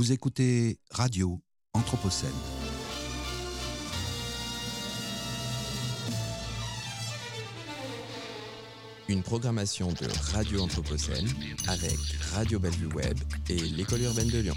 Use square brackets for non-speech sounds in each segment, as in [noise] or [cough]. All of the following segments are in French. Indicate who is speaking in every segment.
Speaker 1: Vous écoutez Radio Anthropocène.
Speaker 2: Une programmation de Radio Anthropocène avec Radio Bellevue Web et l'École urbaine de Lyon.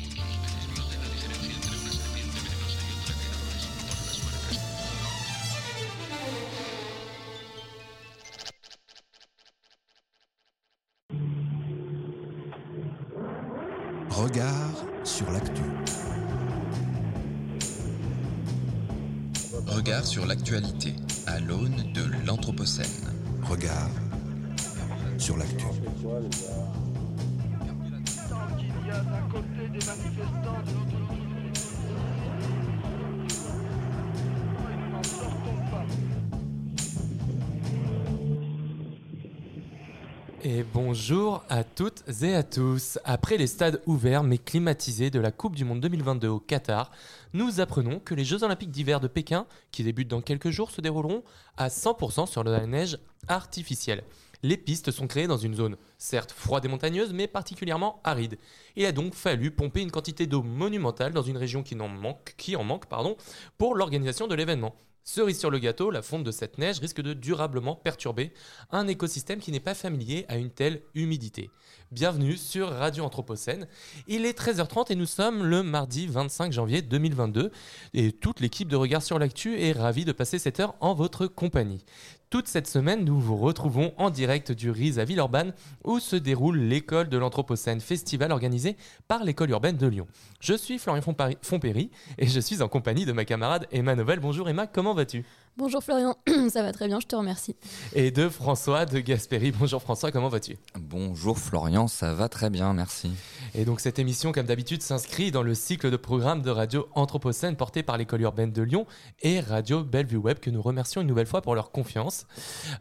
Speaker 3: Après les stades ouverts mais climatisés de la Coupe du Monde 2022 au Qatar, nous apprenons que les Jeux Olympiques d'hiver de Pékin, qui débutent dans quelques jours, se dérouleront à 100% sur la neige artificielle. Les pistes sont créées dans une zone certes froide et montagneuse mais particulièrement aride. Il a donc fallu pomper une quantité d'eau monumentale dans une région qui, n'en manque, qui en manque pardon, pour l'organisation de l'événement. Cerise sur le gâteau, la fonte de cette neige risque de durablement perturber un écosystème qui n'est pas familier à une telle humidité. Bienvenue sur Radio Anthropocène. Il est 13h30 et nous sommes le mardi 25 janvier 2022 et toute l'équipe de Regard sur l'actu est ravie de passer cette heure en votre compagnie. Toute cette semaine, nous vous retrouvons en direct du RIS à Villeurbanne où se déroule l'école de l'Anthropocène, festival organisé par l'école urbaine de Lyon. Je suis Florian Fompéry et je suis en compagnie de ma camarade Emma Novel. Bonjour Emma, comment vas-tu?
Speaker 4: Bonjour Florian, [clears throat] ça va très bien, je te remercie.
Speaker 3: Et de François de Gaspéry. Bonjour François, comment vas-tu?
Speaker 5: Bonjour Florian, ça va très bien, merci.
Speaker 3: Et donc cette émission, comme d'habitude, s'inscrit dans le cycle de programmes de radio Anthropocène porté par l'école urbaine de Lyon et Radio Bellevue Web que nous remercions une nouvelle fois pour leur confiance.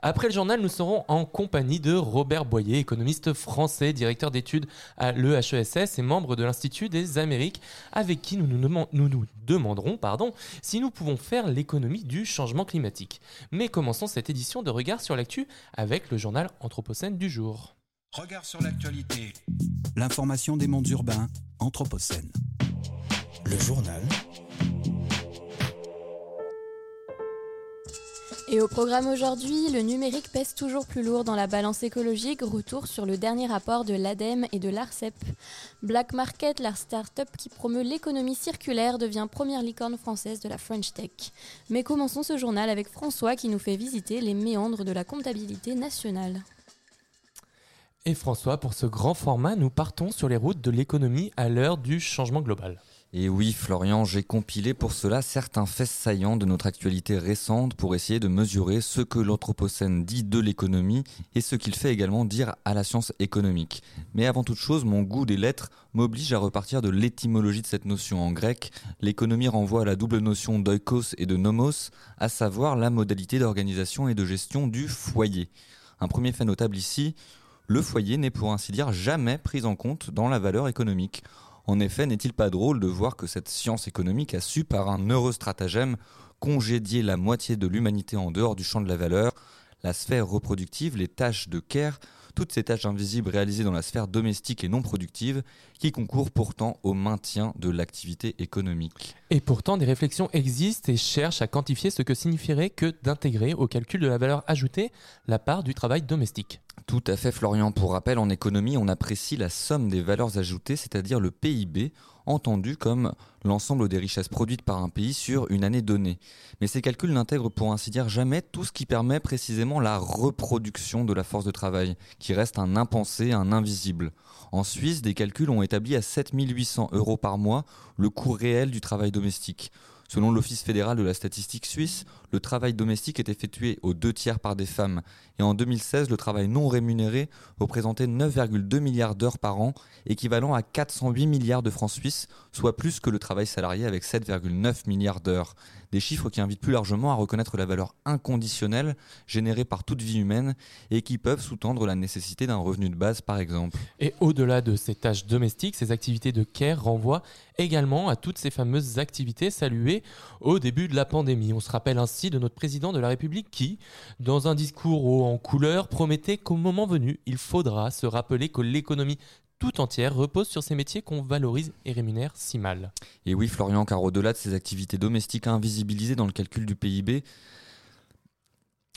Speaker 3: Après le journal, nous serons en compagnie de Robert Boyer, économiste français, directeur d'études à l'EHESS et membre de l'Institut des Amériques, avec qui nous nous, deman- nous nous demanderons pardon, si nous pouvons faire l'économie du changement climatique. Mais commençons cette édition de Regard sur l'actu avec le journal Anthropocène du jour.
Speaker 1: Regard sur l'actualité. L'information des mondes urbains. Anthropocène. Le journal.
Speaker 4: Et au programme aujourd'hui, le numérique pèse toujours plus lourd dans la balance écologique. Retour sur le dernier rapport de l'ADEME et de l'ARCEP. Black Market, la start-up qui promeut l'économie circulaire, devient première licorne française de la French Tech. Mais commençons ce journal avec François qui nous fait visiter les méandres de la comptabilité nationale.
Speaker 3: Et François, pour ce grand format, nous partons sur les routes de l'économie à l'heure du changement global.
Speaker 5: Et oui Florian, j'ai compilé pour cela certains faits saillants de notre actualité récente pour essayer de mesurer ce que l'Anthropocène dit de l'économie et ce qu'il fait également dire à la science économique. Mais avant toute chose, mon goût des lettres m'oblige à repartir de l'étymologie de cette notion en grec. L'économie renvoie à la double notion d'oikos et de nomos, à savoir la modalité d'organisation et de gestion du foyer. Un premier fait notable ici, le foyer n'est pour ainsi dire jamais pris en compte dans la valeur économique. En effet, n'est-il pas drôle de voir que cette science économique a su, par un heureux stratagème, congédier la moitié de l'humanité en dehors du champ de la valeur, la sphère reproductive, les tâches de care, toutes ces tâches invisibles réalisées dans la sphère domestique et non productive, qui concourent pourtant au maintien de l'activité économique.
Speaker 3: Et pourtant, des réflexions existent et cherchent à quantifier ce que signifierait que d'intégrer au calcul de la valeur ajoutée la part du travail domestique.
Speaker 5: Tout à fait Florian. Pour rappel, en économie, on apprécie la somme des valeurs ajoutées, c'est-à-dire le PIB, entendu comme l'ensemble des richesses produites par un pays sur une année donnée. Mais ces calculs n'intègrent pour ainsi dire jamais tout ce qui permet précisément la reproduction de la force de travail, qui reste un impensé, un invisible. En Suisse, des calculs ont établi à 7800 euros par mois le coût réel du travail domestique. Selon l'Office fédéral de la statistique suisse, le travail domestique est effectué aux deux tiers par des femmes. Et en 2016, le travail non rémunéré représentait 9,2 milliards d'heures par an, équivalent à 408 milliards de francs suisses, soit plus que le travail salarié avec 7,9 milliards d'heures. Des chiffres qui invitent plus largement à reconnaître la valeur inconditionnelle générée par toute vie humaine et qui peuvent sous-tendre la nécessité d'un revenu de base par exemple.
Speaker 3: Et au-delà de ces tâches domestiques, ces activités de care renvoient également à toutes ces fameuses activités saluées au début de la pandémie. On se rappelle ainsi de notre président de la République qui, dans un discours haut en couleur, promettait qu'au moment venu, il faudra se rappeler que l'économie tout entière repose sur ces métiers qu'on valorise et rémunère si mal.
Speaker 5: Et oui, Florian, car au-delà de ces activités domestiques invisibilisées dans le calcul du PIB,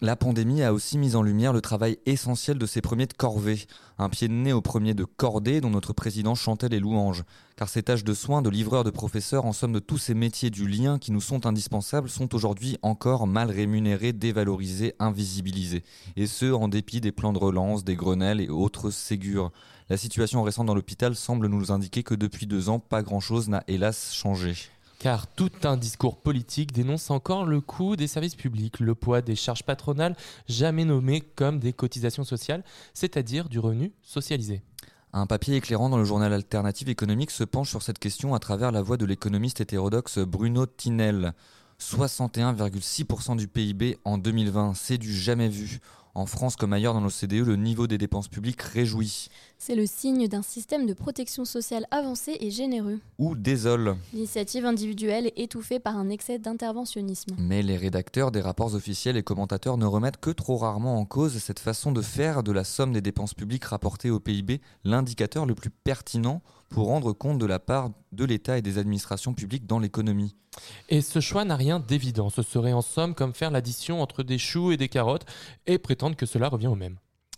Speaker 5: la pandémie a aussi mis en lumière le travail essentiel de ces premiers de corvée, un pied de nez aux premiers de cordée dont notre président chantait les louanges. Car ces tâches de soins, de livreurs, de professeurs, en somme de tous ces métiers du lien qui nous sont indispensables, sont aujourd'hui encore mal rémunérés, dévalorisés, invisibilisés. Et ce, en dépit des plans de relance, des Grenelles et autres ségures. La situation récente dans l'hôpital semble nous indiquer que depuis deux ans, pas grand-chose n'a hélas changé.
Speaker 3: Car tout un discours politique dénonce encore le coût des services publics, le poids des charges patronales jamais nommées comme des cotisations sociales, c'est-à-dire du revenu socialisé.
Speaker 5: Un papier éclairant dans le journal Alternative économique se penche sur cette question à travers la voix de l'économiste hétérodoxe Bruno Tinel. 61,6% du PIB en 2020, c'est du jamais vu. En France comme ailleurs dans l'OCDE, le niveau des dépenses publiques réjouit.
Speaker 4: C'est le signe d'un système de protection sociale avancé et généreux.
Speaker 5: Ou désole.
Speaker 4: L'initiative individuelle est étouffée par un excès d'interventionnisme.
Speaker 5: Mais les rédacteurs des rapports officiels et commentateurs ne remettent que trop rarement en cause cette façon de faire de la somme des dépenses publiques rapportées au PIB l'indicateur le plus pertinent pour rendre compte de la part de l'État et des administrations publiques dans l'économie.
Speaker 3: Et ce choix n'a rien d'évident. Ce serait en somme comme faire l'addition entre des choux et des carottes et prétendre que cela revient au même.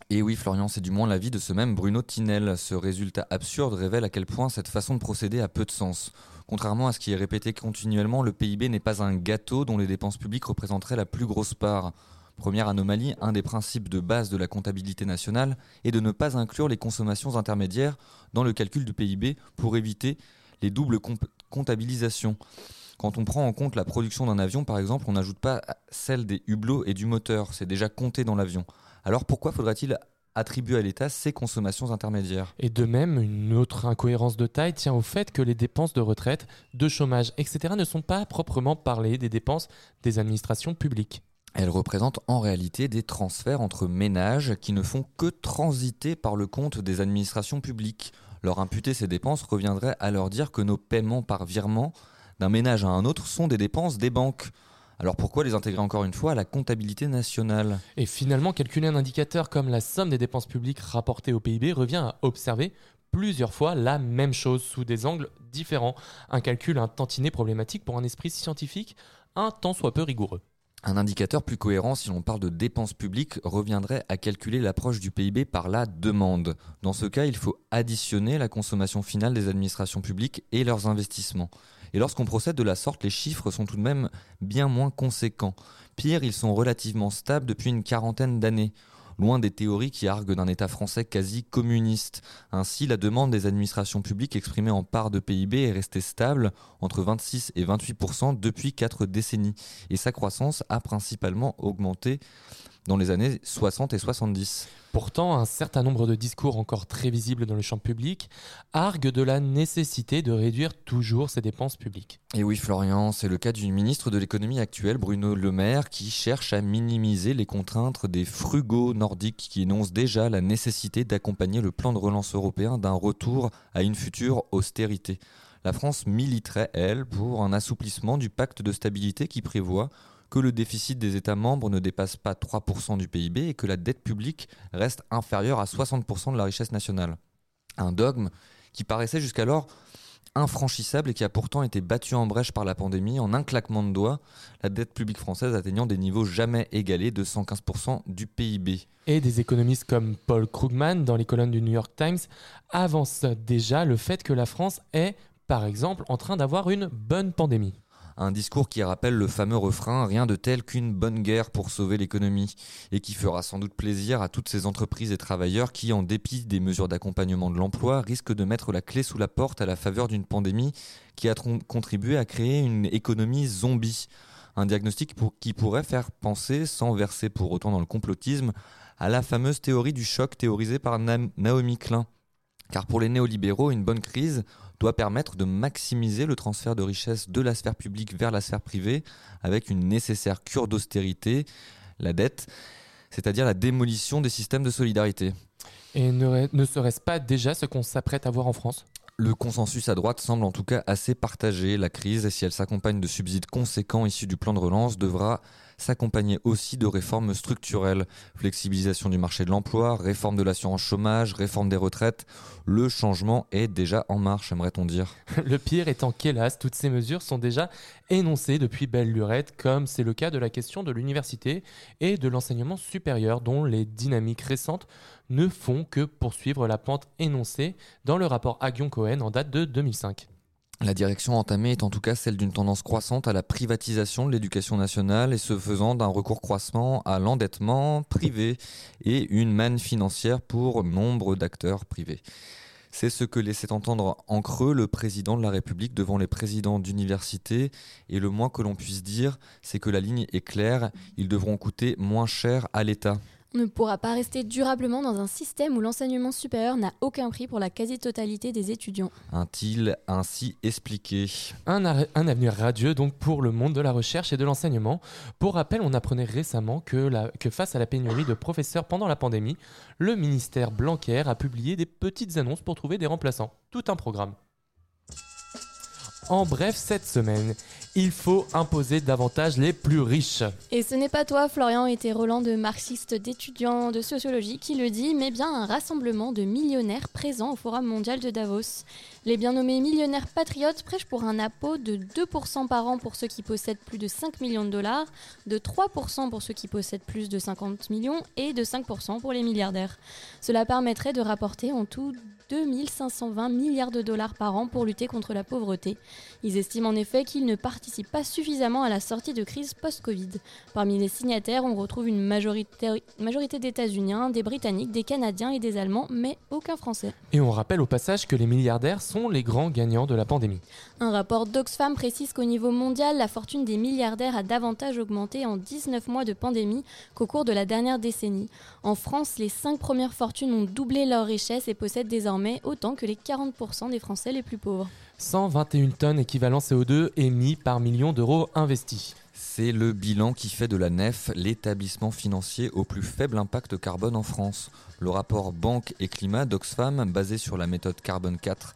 Speaker 5: Et oui, Florian, c'est du moins l'avis de ce même Bruno Tinel. Ce résultat absurde révèle à quel point cette façon de procéder a peu de sens. Contrairement à ce qui est répété continuellement, le PIB n'est pas un gâteau dont les dépenses publiques représenteraient la plus grosse part. Première anomalie, un des principes de base de la comptabilité nationale est de ne pas inclure les consommations intermédiaires dans le calcul du PIB pour éviter les doubles comptabilisations. Quand on prend en compte la production d'un avion, par exemple, on n'ajoute pas celle des hublots et du moteur, c'est déjà compté dans l'avion. Alors pourquoi faudra-t-il attribuer à l'État ces consommations intermédiaires?
Speaker 3: Et de même, une autre incohérence de taille tient au fait que les dépenses de retraite, de chômage, etc. ne sont pas proprement parlées des dépenses des administrations publiques.
Speaker 5: Elles représentent en réalité des transferts entre ménages qui ne font que transiter par le compte des administrations publiques. Leur imputer ces dépenses reviendrait à leur dire que nos paiements par virement d'un ménage à un autre sont des dépenses des banques. Alors pourquoi les intégrer encore une fois à la comptabilité nationale?
Speaker 3: Et finalement, calculer un indicateur comme la somme des dépenses publiques rapportées au PIB revient à observer plusieurs fois la même chose sous des angles différents. Un calcul un tantinet problématique pour un esprit scientifique, un tant soit peu rigoureux.
Speaker 5: Un indicateur plus cohérent, si l'on parle de dépenses publiques, reviendrait à calculer l'approche du PIB par la demande. Dans ce cas, il faut additionner la consommation finale des administrations publiques et leurs investissements. Et lorsqu'on procède de la sorte, les chiffres sont tout de même bien moins conséquents. Pire, ils sont relativement stables depuis une quarantaine d'années loin des théories qui arguent d'un État français quasi communiste. Ainsi, la demande des administrations publiques exprimée en part de PIB est restée stable entre 26 et 28% depuis quatre décennies, et sa croissance a principalement augmenté dans les années 60 et 70.
Speaker 3: Pourtant, un certain nombre de discours encore très visibles dans le champ public arguent de la nécessité de réduire toujours ces dépenses publiques.
Speaker 5: Et oui, Florian, c'est le cas du ministre de l'économie actuel, Bruno Le Maire, qui cherche à minimiser les contraintes des frugaux nordiques qui énoncent déjà la nécessité d'accompagner le plan de relance européen d'un retour à une future austérité. La France militerait, elle, pour un assouplissement du pacte de stabilité qui prévoit que le déficit des États membres ne dépasse pas 3% du PIB et que la dette publique reste inférieure à 60% de la richesse nationale. Un dogme qui paraissait jusqu'alors infranchissable et qui a pourtant été battu en brèche par la pandémie en un claquement de doigts, la dette publique française atteignant des niveaux jamais égalés de 115% du PIB.
Speaker 3: Et des économistes comme Paul Krugman dans les colonnes du New York Times avancent déjà le fait que la France est, par exemple, en train d'avoir une bonne pandémie.
Speaker 5: Un discours qui rappelle le fameux refrain Rien de tel qu'une bonne guerre pour sauver l'économie, et qui fera sans doute plaisir à toutes ces entreprises et travailleurs qui, en dépit des mesures d'accompagnement de l'emploi, risquent de mettre la clé sous la porte à la faveur d'une pandémie qui a contribué à créer une économie zombie. Un diagnostic qui pourrait faire penser, sans verser pour autant dans le complotisme, à la fameuse théorie du choc théorisée par Naomi Klein. Car pour les néolibéraux, une bonne crise doit permettre de maximiser le transfert de richesses de la sphère publique vers la sphère privée avec une nécessaire cure d'austérité, la dette, c'est-à-dire la démolition des systèmes de solidarité.
Speaker 3: Et ne, ne serait-ce pas déjà ce qu'on s'apprête à voir en France?
Speaker 5: Le consensus à droite semble en tout cas assez partagé. La crise, si elle s'accompagne de subsides conséquents issus du plan de relance, devra s'accompagnaient aussi de réformes structurelles. Flexibilisation du marché de l'emploi, réforme de l'assurance chômage, réforme des retraites. Le changement est déjà en marche, aimerait-on dire. [laughs]
Speaker 3: Le pire étant qu'hélas, toutes ces mesures sont déjà énoncées depuis belle lurette, comme c'est le cas de la question de l'université et de l'enseignement supérieur, dont les dynamiques récentes ne font que poursuivre la pente énoncée dans le rapport Aguillon-Cohen en date de 2005.
Speaker 5: La direction entamée est en tout cas celle d'une tendance croissante à la privatisation de l'éducation nationale et se faisant d'un recours croissant à l'endettement privé et une manne financière pour nombre d'acteurs privés. C'est ce que laissait entendre en creux le président de la République devant les présidents d'université et le moins que l'on puisse dire, c'est que la ligne est claire, ils devront coûter moins cher à l'État.
Speaker 4: On ne pourra pas rester durablement dans un système où l'enseignement supérieur n'a aucun prix pour la quasi-totalité des étudiants.
Speaker 5: A-t-il ainsi expliqué
Speaker 3: Un, avenir radieux donc pour le monde de la recherche et de l'enseignement. Pour rappel, on apprenait récemment que, la- que face à la pénurie de professeurs pendant la pandémie, le ministère Blanquer a publié des petites annonces pour trouver des remplaçants. Tout un programme. En bref, cette semaine, il faut imposer davantage les plus riches.
Speaker 4: Et ce n'est pas toi, Florian, tes Roland de marxiste d'étudiants de sociologie qui le dit, mais bien un rassemblement de millionnaires présents au Forum mondial de Davos. Les bien nommés millionnaires patriotes prêchent pour un impôt de 2% par an pour ceux qui possèdent plus de 5 millions de dollars, de 3% pour ceux qui possèdent plus de 50 millions et de 5% pour les milliardaires. Cela permettrait de rapporter en tout 2520 milliards de dollars par an pour lutter contre la pauvreté. Ils estiment en effet qu'ils ne participent pas suffisamment à la sortie de crise post-Covid. Parmi les signataires, on retrouve une majorité, majorité d'États-Uniens, des Britanniques, des Canadiens et des Allemands, mais aucun Français.
Speaker 3: Et on rappelle au passage que les milliardaires sont les grands gagnants de la pandémie.
Speaker 4: Un rapport d'Oxfam précise qu'au niveau mondial, la fortune des milliardaires a davantage augmenté en 19 mois de pandémie qu'au cours de la dernière décennie. En France, les 5 premières fortunes ont doublé leur richesse et possèdent désormais autant que les 40% des Français les plus pauvres.
Speaker 3: 121 tonnes équivalent CO2 émis par million d'euros investis.
Speaker 5: C'est le bilan qui fait de la NEF l'établissement financier au plus faible impact carbone en France. Le rapport Banque et Climat d'Oxfam, basé sur la méthode Carbone 4,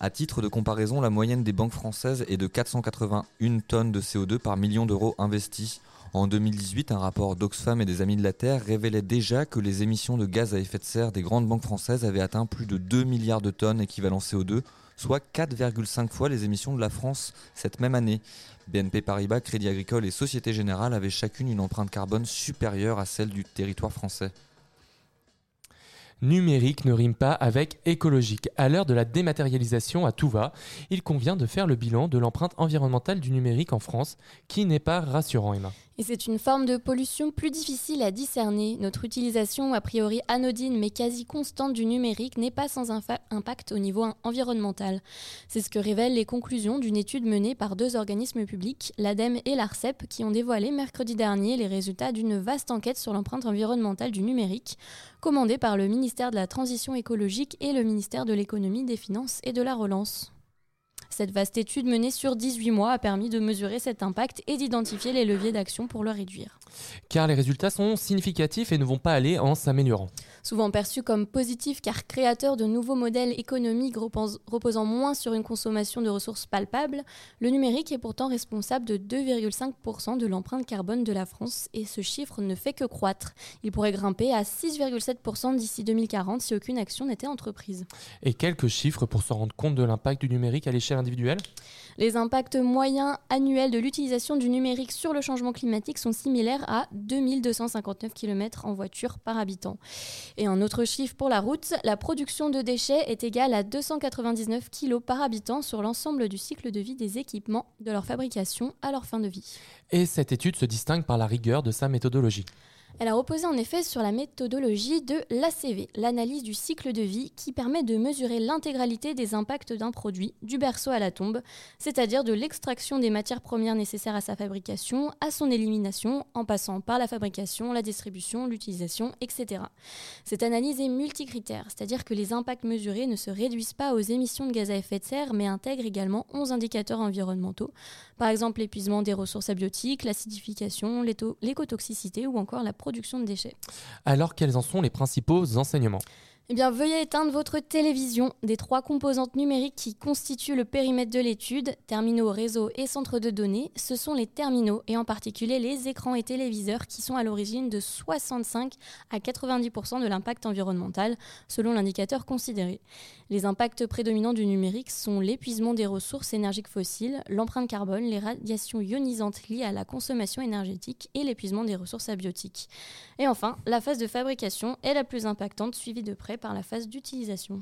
Speaker 5: à titre de comparaison, la moyenne des banques françaises est de 481 tonnes de CO2 par million d'euros investis. En 2018, un rapport d'Oxfam et des Amis de la Terre révélait déjà que les émissions de gaz à effet de serre des grandes banques françaises avaient atteint plus de 2 milliards de tonnes équivalent CO2, soit 4,5 fois les émissions de la France cette même année. BNP Paribas, Crédit Agricole et Société Générale avaient chacune une empreinte carbone supérieure à celle du territoire français.
Speaker 3: Numérique ne rime pas avec écologique. À l'heure de la dématérialisation à tout va, il convient de faire le bilan de l'empreinte environnementale du numérique en France, qui n'est pas rassurant, Emma.
Speaker 4: Et c'est une forme de pollution plus difficile à discerner. Notre utilisation, a priori anodine mais quasi constante du numérique, n'est pas sans impact au niveau environnemental. C'est ce que révèlent les conclusions d'une étude menée par deux organismes publics, l'ADEME et l'ARCEP, qui ont dévoilé mercredi dernier les résultats d'une vaste enquête sur l'empreinte environnementale du numérique, commandée par le ministère de la Transition écologique et le ministère de l'Économie, des Finances et de la Relance. Cette vaste étude menée sur 18 mois a permis de mesurer cet impact et d'identifier les leviers d'action pour le réduire.
Speaker 3: Car les résultats sont significatifs et ne vont pas aller en s'améliorant.
Speaker 4: Souvent perçu comme positif car créateur de nouveaux modèles économiques repos- reposant moins sur une consommation de ressources palpables, le numérique est pourtant responsable de 2,5% de l'empreinte carbone de la France et ce chiffre ne fait que croître. Il pourrait grimper à 6,7% d'ici 2040 si aucune action n'était entreprise.
Speaker 3: Et quelques chiffres pour se rendre compte de l'impact du numérique à l'échelle individuelle
Speaker 4: Les impacts moyens annuels de l'utilisation du numérique sur le changement climatique sont similaires à 2259 km en voiture par habitant. Et un autre chiffre pour la route, la production de déchets est égale à 299 kg par habitant sur l'ensemble du cycle de vie des équipements, de leur fabrication à leur fin de vie.
Speaker 3: Et cette étude se distingue par la rigueur de sa méthodologie.
Speaker 4: Elle a reposé en effet sur la méthodologie de l'ACV, l'analyse du cycle de vie, qui permet de mesurer l'intégralité des impacts d'un produit, du berceau à la tombe, c'est-à-dire de l'extraction des matières premières nécessaires à sa fabrication, à son élimination, en passant par la fabrication, la distribution, l'utilisation, etc. Cette analyse est multicritère, c'est-à-dire que les impacts mesurés ne se réduisent pas aux émissions de gaz à effet de serre, mais intègrent également 11 indicateurs environnementaux, par exemple l'épuisement des ressources abiotiques, l'acidification, l'écotoxicité ou encore la production
Speaker 3: Alors quels en sont les principaux enseignements?
Speaker 4: Eh bien, veuillez éteindre votre télévision. Des trois composantes numériques qui constituent le périmètre de l'étude, terminaux, réseaux et centres de données, ce sont les terminaux et en particulier les écrans et téléviseurs qui sont à l'origine de 65 à 90% de l'impact environnemental, selon l'indicateur considéré. Les impacts prédominants du numérique sont l'épuisement des ressources énergiques fossiles, l'empreinte carbone, les radiations ionisantes liées à la consommation énergétique et l'épuisement des ressources abiotiques. Et enfin, la phase de fabrication est la plus impactante, suivie de près par la phase d'utilisation.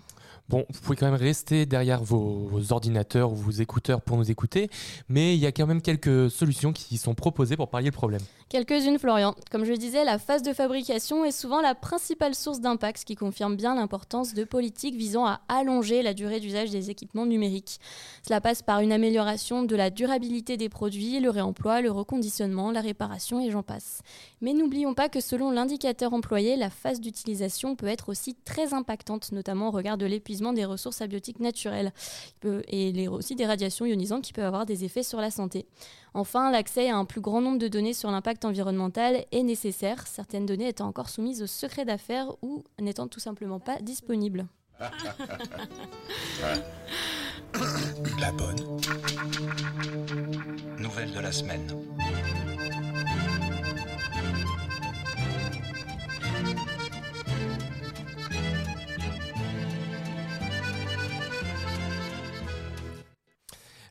Speaker 3: Bon, vous pouvez quand même rester derrière vos, vos, ordinateurs ou vos écouteurs pour nous écouter, mais il y a quand même quelques solutions qui sont proposées pour pallier le problème.
Speaker 4: Quelques-unes, Florian. Comme je le disais, la phase de fabrication est souvent la principale source d'impact, ce qui confirme bien l'importance de politiques visant à allonger la durée d'usage des équipements numériques. Cela passe par une amélioration de la durabilité des produits, le réemploi, le reconditionnement, la réparation et j'en passe. Mais n'oublions pas que selon l'indicateur employé, la phase d'utilisation peut être aussi très impactante, notamment au regard de l'épuisement des ressources abiotiques naturelles et aussi des radiations ionisantes qui peuvent avoir des effets sur la santé. Enfin, l'accès à un plus grand nombre de données sur l'impact environnemental est nécessaire, certaines données étant encore soumises au secret d'affaires ou n'étant tout simplement pas disponibles. [laughs]
Speaker 1: La bonne. Nouvelle de la semaine.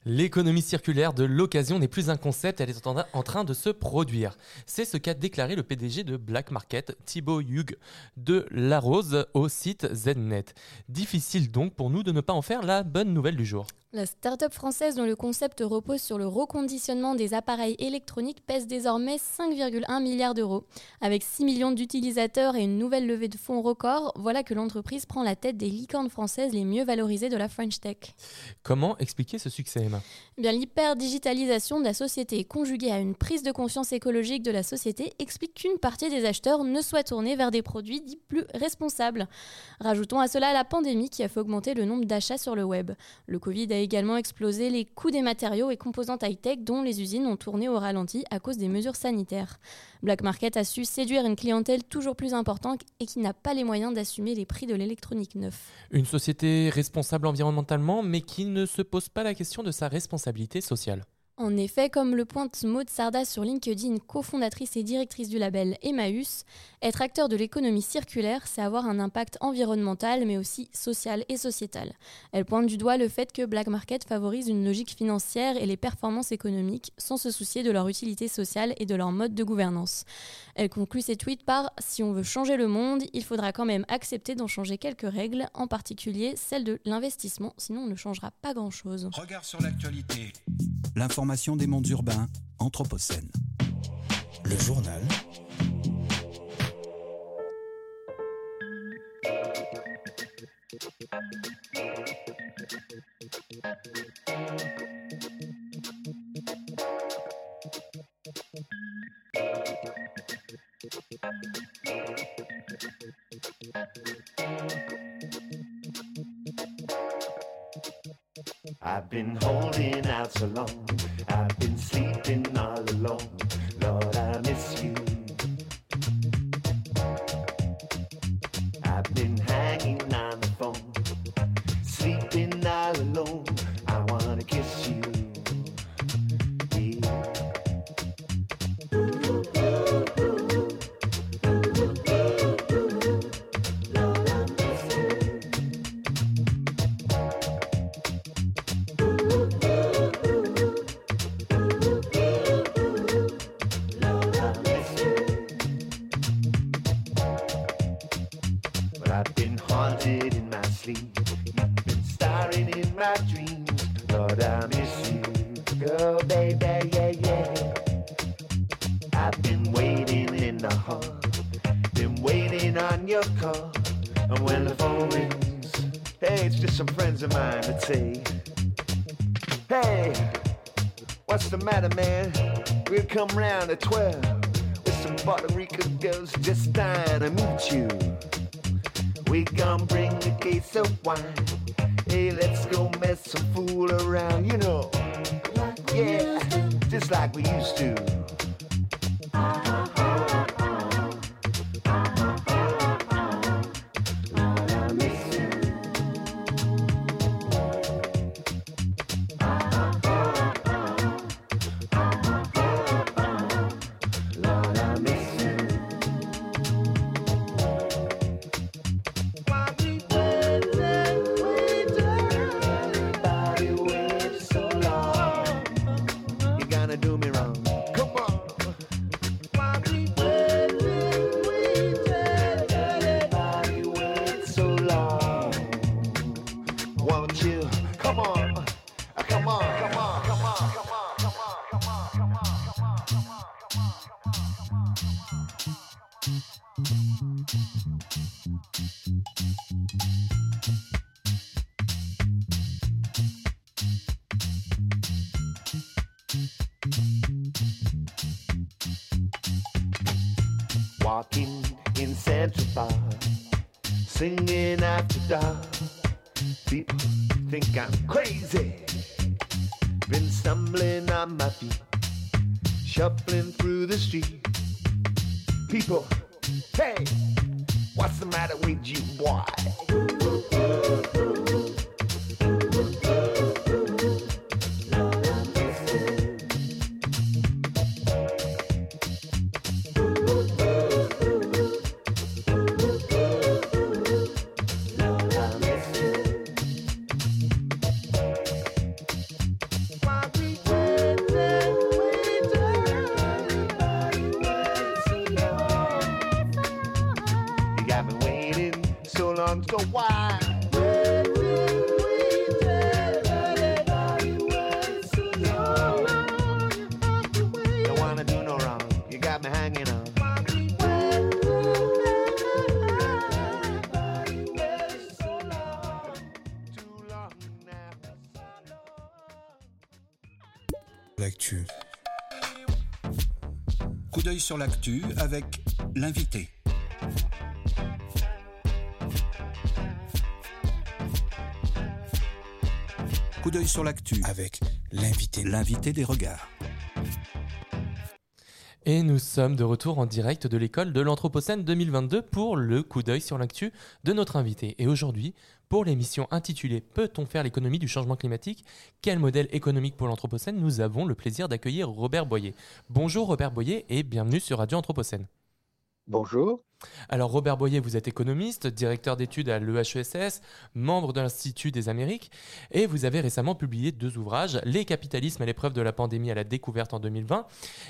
Speaker 3: L'économie circulaire de l'occasion n'est plus un concept, elle est en train de se produire. C'est ce qu'a déclaré le PDG de Black Market, Thibaut Hughes, de La Rose au site ZNet. Difficile donc pour nous de ne pas en faire la bonne nouvelle du jour.
Speaker 4: La start-up française dont le concept repose sur le reconditionnement des appareils électroniques pèse désormais 5,1 milliards d'euros. Avec 6 millions d'utilisateurs et une nouvelle levée de fonds record, voilà que l'entreprise prend la tête des licornes françaises les mieux valorisées de la French Tech.
Speaker 3: Comment expliquer ce succès, Emma?
Speaker 4: Eh L'hyper-digitalisation de la société conjuguée à une prise de conscience écologique de la société explique qu'une partie des acheteurs ne soit tournée vers des produits dits plus responsables. Rajoutons à cela la pandémie qui a fait augmenter le nombre d'achats sur le web. Le Covid a également explosé les coûts des matériaux et composantes high-tech dont les usines ont tourné au ralenti à cause des mesures sanitaires. Black Market a su séduire une clientèle toujours plus importante et qui n'a pas les moyens d'assumer les prix de l'électronique neuf.
Speaker 3: Une société responsable environnementalement mais qui ne se pose pas la question de sa responsabilité sociale.
Speaker 4: En effet, comme le pointe Maud Sarda sur LinkedIn, cofondatrice et directrice du label Emmaüs, être acteur de l'économie circulaire, c'est avoir un impact environnemental, mais aussi social et sociétal. Elle pointe du doigt le fait que Black Market favorise une logique financière et les performances économiques sans se soucier de leur utilité sociale et de leur mode de gouvernance. Elle conclut ses tweets par Si on veut changer le monde, il faudra quand même accepter d'en changer quelques règles, en particulier celle de l'investissement, sinon on ne changera pas grand-chose.
Speaker 1: Regard sur l'actualité. L'information des mondes urbains, Anthropocène. Le journal.
Speaker 6: I've been holding out so long. I've been sleeping in the hall. Been waiting on your call. And when the phone rings, hey, it's just some friends of mine that say, Hey, what's the matter, man? We'll come round at 12 with some Puerto Rican girls just dying to meet you. We gon' bring a case of wine. Hey, let's go mess some fool around, you know. Yeah, just like we used to.
Speaker 1: Sur l'actu avec l'invité. Coup d'œil sur l'actu avec l'invité. L'invité des regards.
Speaker 3: Et nous sommes de retour en direct de l'école de l'Anthropocène 2022 pour le coup d'œil sur l'actu de notre invité. Et aujourd'hui, pour l'émission intitulée Peut-on faire l'économie du changement climatique? Quel modèle économique pour l'Anthropocène? Nous avons le plaisir d'accueillir Robert Boyer. Bonjour Robert Boyer et bienvenue sur Radio Anthropocène.
Speaker 7: Bonjour.
Speaker 3: Alors Robert Boyer, vous êtes économiste, directeur d'études à l'EHESS, membre de l'Institut des Amériques, et vous avez récemment publié deux ouvrages, Les capitalismes à l'épreuve de la pandémie à la découverte en 2020,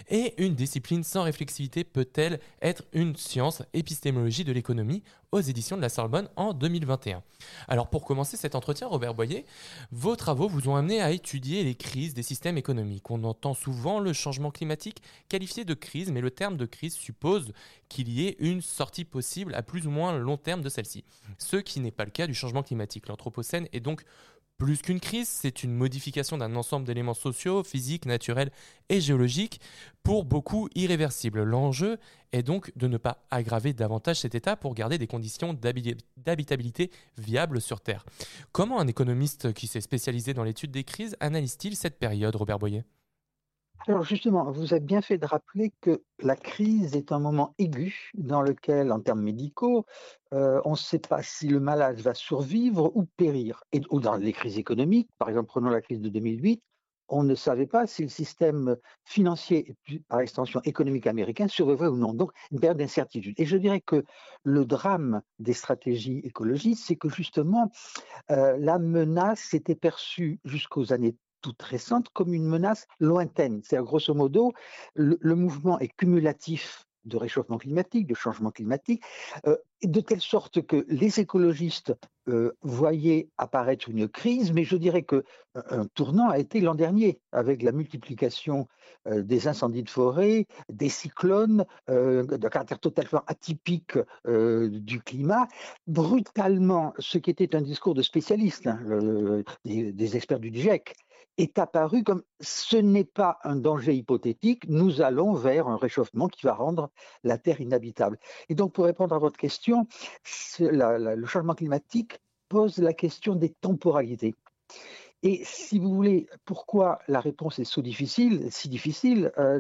Speaker 3: et Une discipline sans réflexivité peut-elle être une science épistémologie de l'économie aux éditions de la Sorbonne en 2021. Alors pour commencer cet entretien, Robert Boyer, vos travaux vous ont amené à étudier les crises des systèmes économiques. On entend souvent le changement climatique qualifié de crise, mais le terme de crise suppose qu'il y ait une sortie possible à plus ou moins long terme de celle-ci. Ce qui n'est pas le cas du changement climatique. L'Anthropocène est donc plus qu'une crise, c'est une modification d'un ensemble d'éléments sociaux, physiques, naturels et géologiques, pour beaucoup irréversibles. L'enjeu est donc de ne pas aggraver davantage cet état pour garder des conditions d'habi- d'habitabilité viables sur Terre. Comment un économiste qui s'est spécialisé dans l'étude des crises analyse-t-il cette période, Robert Boyer?
Speaker 7: Alors justement, vous avez bien fait de rappeler que la crise est un moment aigu dans lequel, en termes médicaux, euh, on ne sait pas si le malade va survivre ou périr. Et ou dans les crises économiques, par exemple, prenons la crise de 2008, on ne savait pas si le système financier par extension économique américain survivrait ou non. Donc, une période d'incertitude. Et je dirais que le drame des stratégies écologistes, c'est que justement, euh, la menace était perçue jusqu'aux années toutes récentes comme une menace lointaine. C'est grosso modo, le, mouvement est cumulatif de réchauffement climatique, de changement climatique, euh, de telle sorte que les écologistes euh, voyaient apparaître une crise, mais je dirais que euh, un tournant a été l'an dernier, avec la multiplication des incendies de forêt, des cyclones, de caractère totalement atypique du climat. Brutalement, ce qui était un discours de spécialistes, hein, des experts du GIEC, est apparu comme ce n'est pas un danger hypothétique, nous allons vers un réchauffement qui va rendre la Terre inhabitable. Et donc, pour répondre à votre question, le changement climatique pose la question des temporalités. Et si vous voulez, pourquoi la réponse est si difficile, si difficile euh,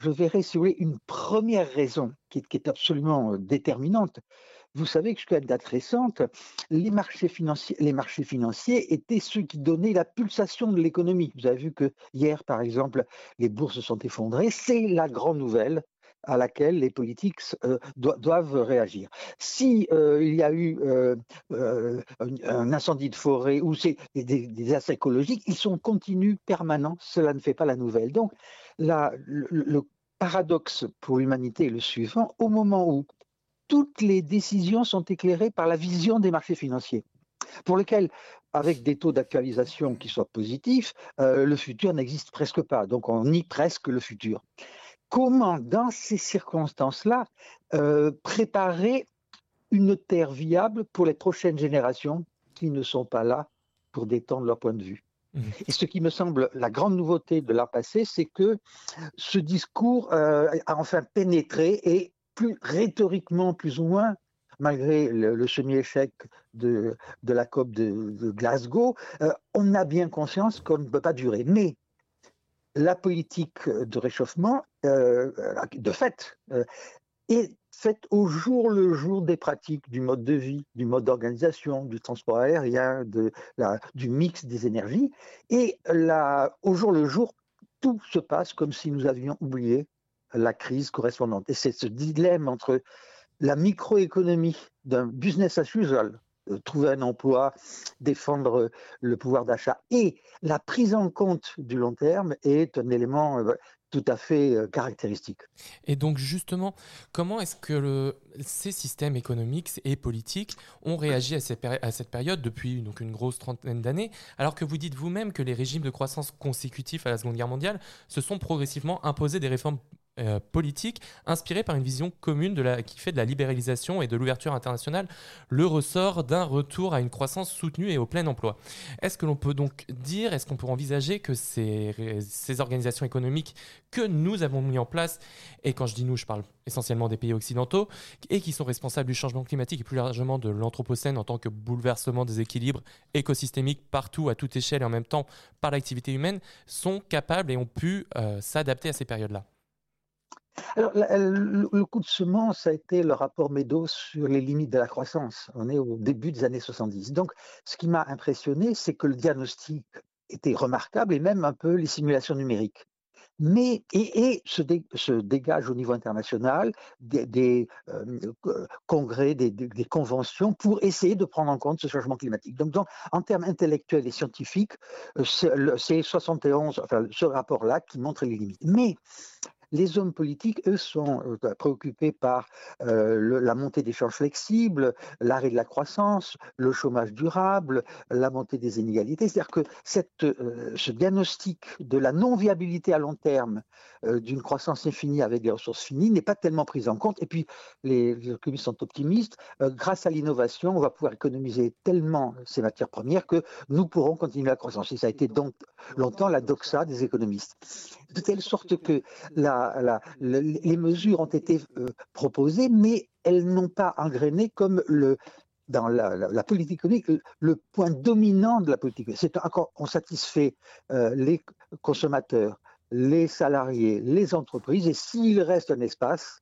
Speaker 7: je, verrai, si vous voulez, une première raison qui est, qui est absolument euh, déterminante. Vous savez que jusqu'à date récente, les marchés, financiers, les marchés financiers étaient ceux qui donnaient la pulsation de l'économie. Vous avez vu que hier, par exemple, les bourses se sont effondrées. C'est la grande nouvelle à laquelle les politiques euh, do- doivent réagir. Si euh, il y a eu euh, un, incendie de forêt ou des, des, écologiques, ils sont continus, permanents. Cela ne fait pas la nouvelle. Donc, le paradoxe pour l'humanité est le suivant au moment où toutes les décisions sont éclairées par la vision des marchés financiers, pour lesquels, avec des taux d'actualisation qui soient positifs, euh, le futur n'existe presque pas. Donc on nie presque le futur. comment, dans ces circonstances-là, euh, préparer une terre viable pour les prochaines générations qui ne sont pas là pour détendre leur point de vue?
Speaker 3: Mhm.
Speaker 7: Et ce qui me semble la grande nouveauté de l'an passé, c'est que ce discours euh, a enfin pénétré et plus rhétoriquement, plus ou moins, malgré le, semi-échec de, la COP de, Glasgow, euh, on a bien conscience qu'on ne peut pas durer. Mais la politique de réchauffement, euh, de fait, euh, est faite au jour le jour des pratiques du mode de vie, du mode d'organisation, du transport aérien, du mix des énergies. Et au jour le jour, tout se passe comme si nous avions oublié la crise correspondante. Et c'est ce dilemme entre la microéconomie d'un business as usual, trouver un emploi, défendre le pouvoir d'achat et la prise en compte du long terme est un élément euh, tout à fait euh, caractéristique.
Speaker 3: Et donc justement, comment est-ce que ces systèmes économiques et politiques ont réagi à, à cette période depuis donc une grosse trentaine d'années, alors que vous dites vous-même que les régimes de croissance consécutifs à la Seconde Guerre mondiale se sont progressivement imposés des réformes euh, politiques inspirées par une vision commune qui fait de la libéralisation et de l'ouverture internationale le ressort d'un retour à une croissance soutenue et au plein emploi. Est-ce que l'on peut donc dire, est-ce qu'on peut envisager que ces organisations économiques que nous avons mis en place, et quand je dis nous, je parle essentiellement des pays occidentaux, et qui sont responsables du changement climatique et plus largement de l'anthropocène en tant que bouleversement des équilibres écosystémiques partout, à toute échelle et en même temps par l'activité humaine, sont capables et ont pu euh, s'adapter à ces périodes-là?
Speaker 7: Alors, la- le, coup de semence a été le rapport Meadows sur les limites de la croissance. On est au début des années 70. Donc, ce qui m'a impressionné, c'est que le diagnostic était remarquable et même un peu les simulations numériques. Mais, et, se, dé- dégage au niveau international des, euh, euh, congrès, des, conventions pour essayer de prendre en compte ce changement climatique. Donc, en termes intellectuels et scientifiques, euh, c'est 71, enfin, ce rapport-là qui montre les limites. Mais les hommes politiques, eux, sont euh, préoccupés par euh, la montée des charges flexibles, l'arrêt de la croissance, le chômage durable, la montée des inégalités. C'est-à-dire que euh, ce diagnostic de la non-viabilité à long terme d'une croissance infinie avec des ressources finies n'est pas tellement pris en compte. Et puis, les, les économistes sont optimistes. Grâce à l'innovation, on va pouvoir économiser tellement ces matières premières que nous pourrons continuer la croissance. Et ça a été donc longtemps la doxa des économistes. De telle sorte que les mesures ont été euh, proposées, mais elles n'ont pas engrainé comme le, dans la, politique économique le, point dominant de la politique. C'est encore, on satisfait euh, les consommateurs, les salariés, les entreprises, et s'il reste un espace,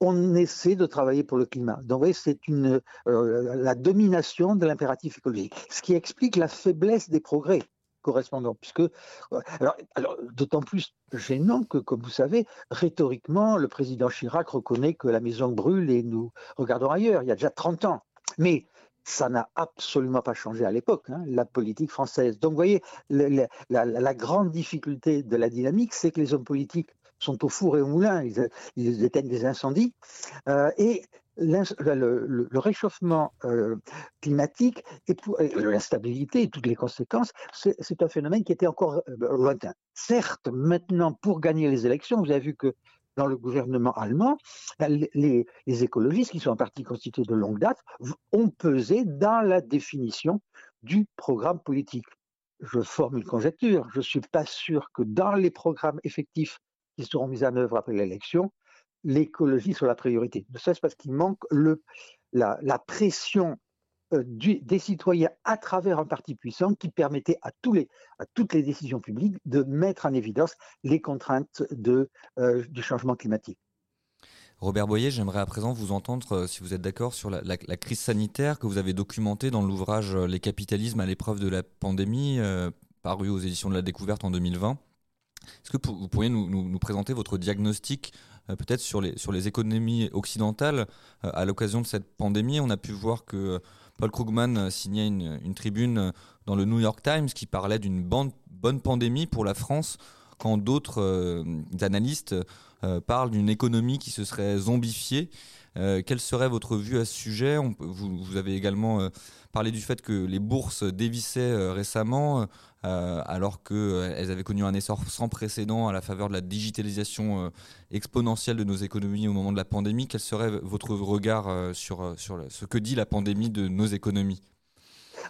Speaker 7: on essaie de travailler pour le climat. Donc, vous voyez, c'est euh, la domination de l'impératif écologique, ce qui explique la faiblesse des progrès correspondants, puisque euh, alors, d'autant plus gênant que, comme vous savez, rhétoriquement, le président Chirac reconnaît que la maison brûle et nous regardons ailleurs. Il y a déjà 30 ans, mais ça n'a absolument pas changé à l'époque, hein, la politique française. Donc, vous voyez, la, grande difficulté de la dynamique, c'est que les hommes politiques sont au four et au moulin, ils, ils éteignent des incendies, euh, et le, réchauffement euh, climatique et, l'instabilité et toutes les conséquences, c'est un phénomène qui était encore euh, lointain. Certes, maintenant, pour gagner les élections, vous avez vu que dans le gouvernement allemand, les, les- les écologistes, qui sont un parti constitué de longue date, ont pesé dans la définition du programme politique. Je forme une conjecture. Je ne suis pas sûr que dans les programmes effectifs qui seront mis en œuvre après l'élection, l'écologie soit la priorité. Ne serait-ce parce qu'il manque le, la, pression euh, des citoyens à travers un parti puissant qui permettait à, tous les, à toutes les décisions publiques de mettre en évidence les contraintes de, euh, du changement climatique.
Speaker 5: Robert Boyer, j'aimerais à présent vous entendre, euh, si vous êtes d'accord, sur la, crise sanitaire que vous avez documentée dans l'ouvrage Les capitalismes à l'épreuve de la pandémie, paru aux éditions de la Découverte en 2020. Est-ce que vous pourriez nous, nous- présenter votre diagnostic peut-être sur les, sur les économies occidentales euh, à l'occasion de cette pandémie On a pu voir que euh, Paul Krugman euh, signait une, une tribune euh, dans le New York Times qui parlait d'une bonne pandémie pour la France quand d'autres euh, analystes euh, parle d'une économie qui se serait zombifiée. Euh, quelle serait votre vue à ce sujet? Vous, vous avez également euh, parlé du fait que les bourses dévissaient euh, récemment, euh, alors qu'elles avaient connu un essor sans précédent à la faveur de la digitalisation euh, exponentielle de nos économies au moment de la pandémie. Quel serait votre regard euh, sur, euh, ce que dit la pandémie de nos économies?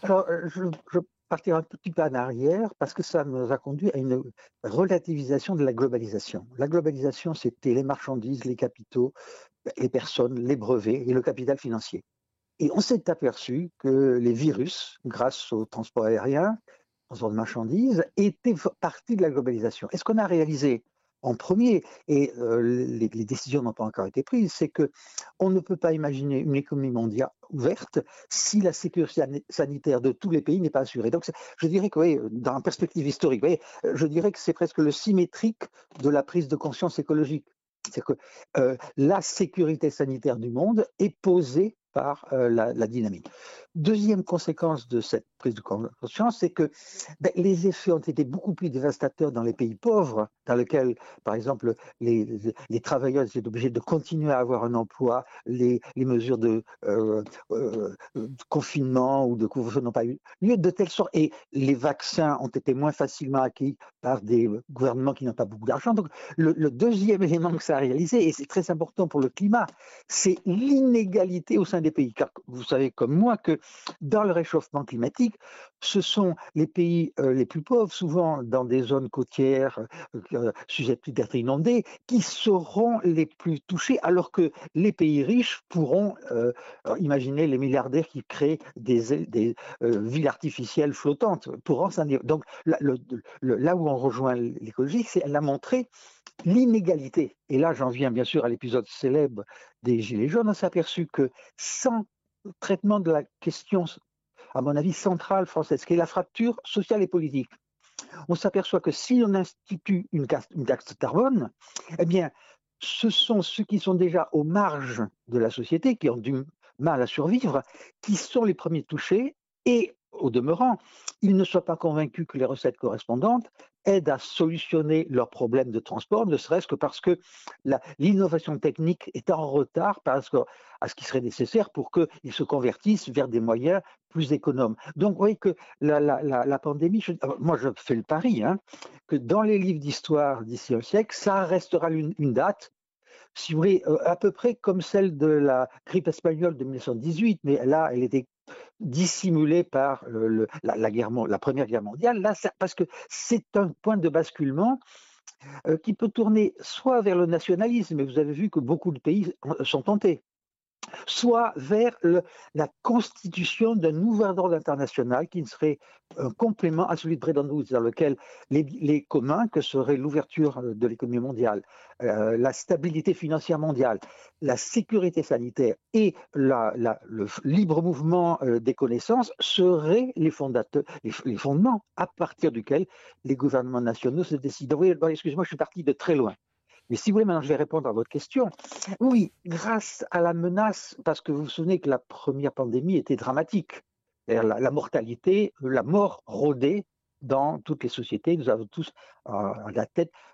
Speaker 7: Alors, euh, je, je partirai un petit peu en arrière parce que ça nous a conduit à une relativisation de la globalisation. La globalisation, c'était les marchandises, les capitaux, les personnes, les brevets et le capital financier. Et on s'est aperçu que les virus, grâce au transport aérien, transport de marchandises, étaient partie de la globalisation. Et ce qu'on a réalisé en premier, et euh, les, décisions n'ont pas encore été prises, c'est que on ne peut pas imaginer une économie mondiale ouverte si la sécurité sani- sanitaire de tous les pays n'est pas assurée. Donc, je dirais que, oui, dans une perspective historique, je dirais que c'est presque le symétrique de la prise de conscience écologique. C'est que euh, la sécurité sanitaire du monde est posée par euh, la, dynamique. Deuxième conséquence de cette prise de conscience, c'est que ben, les effets ont été beaucoup plus dévastateurs dans les pays pauvres, dans lesquels, par exemple, les, travailleurs étaient obligés de continuer à avoir un emploi, les, mesures de, euh, euh, de confinement ou de couvre-feu n'ont pas eu lieu, de telle sorte, et les vaccins ont été moins facilement acquis par des gouvernements qui n'ont pas beaucoup d'argent. Donc, le, le deuxième [laughs] élément que ça a réalisé, et c'est très important pour le climat, c'est l'inégalité au sein des pays. Car vous savez comme moi que dans le réchauffement climatique, ce sont les pays euh, les plus pauvres, souvent dans des zones côtières euh, euh, susceptibles d'être inondées, qui seront les plus touchés, alors que les pays riches pourront, euh, alors imaginez les milliardaires qui créent des, euh, villes artificielles flottantes, s'en dire. Donc là, où on rejoint l'écologie, c'est elle a l'inégalité. Et là, j'en viens bien sûr à l'épisode célèbre des Gilets jaunes. On s'est aperçu que sans traitement de la question, à mon avis, centrale française, qui est la fracture sociale et politique, on s'aperçoit que si on institue une, taxe carbone, eh bien, ce sont ceux qui sont déjà aux marges de la société, qui ont du mal à survivre, qui sont les premiers touchés et, au demeurant, ils ne soient pas convaincus que les recettes correspondantes aident à solutionner leurs problèmes de transport, ne serait-ce que parce que l'innovation technique est en retard par à ce qui serait nécessaire pour qu'ils se convertissent vers des moyens plus économes. Donc, vous voyez que la, pandémie, alors, moi je fais le pari, hein, que dans les livres d'histoire d'ici un siècle, ça restera une, une date, si vous voulez, euh, à peu près comme celle de la grippe espagnole de 1918, mais là, elle était dissimulée par la, Première Guerre mondiale, là, parce que c'est un point de basculement euh, qui peut tourner soit vers le nationalisme, et vous avez vu que beaucoup de pays sont tentés, soit vers la constitution d'un nouvel ordre international qui serait un complément à celui de Bretton Woods, dans lequel les, communs, que serait l'ouverture de l'économie mondiale, euh, la stabilité financière mondiale, la sécurité sanitaire et le libre mouvement euh, des connaissances seraient les, fondements à partir duquel les gouvernements nationaux se décident. Excusez-moi, je suis parti de très loin. Mais si vous voulez, maintenant, je vais répondre à votre question. Oui, grâce à la menace, parce que vous vous souvenez que la première pandémie était dramatique. La, mortalité, la mort rôdait dans toutes les sociétés. Nous avons tous euh,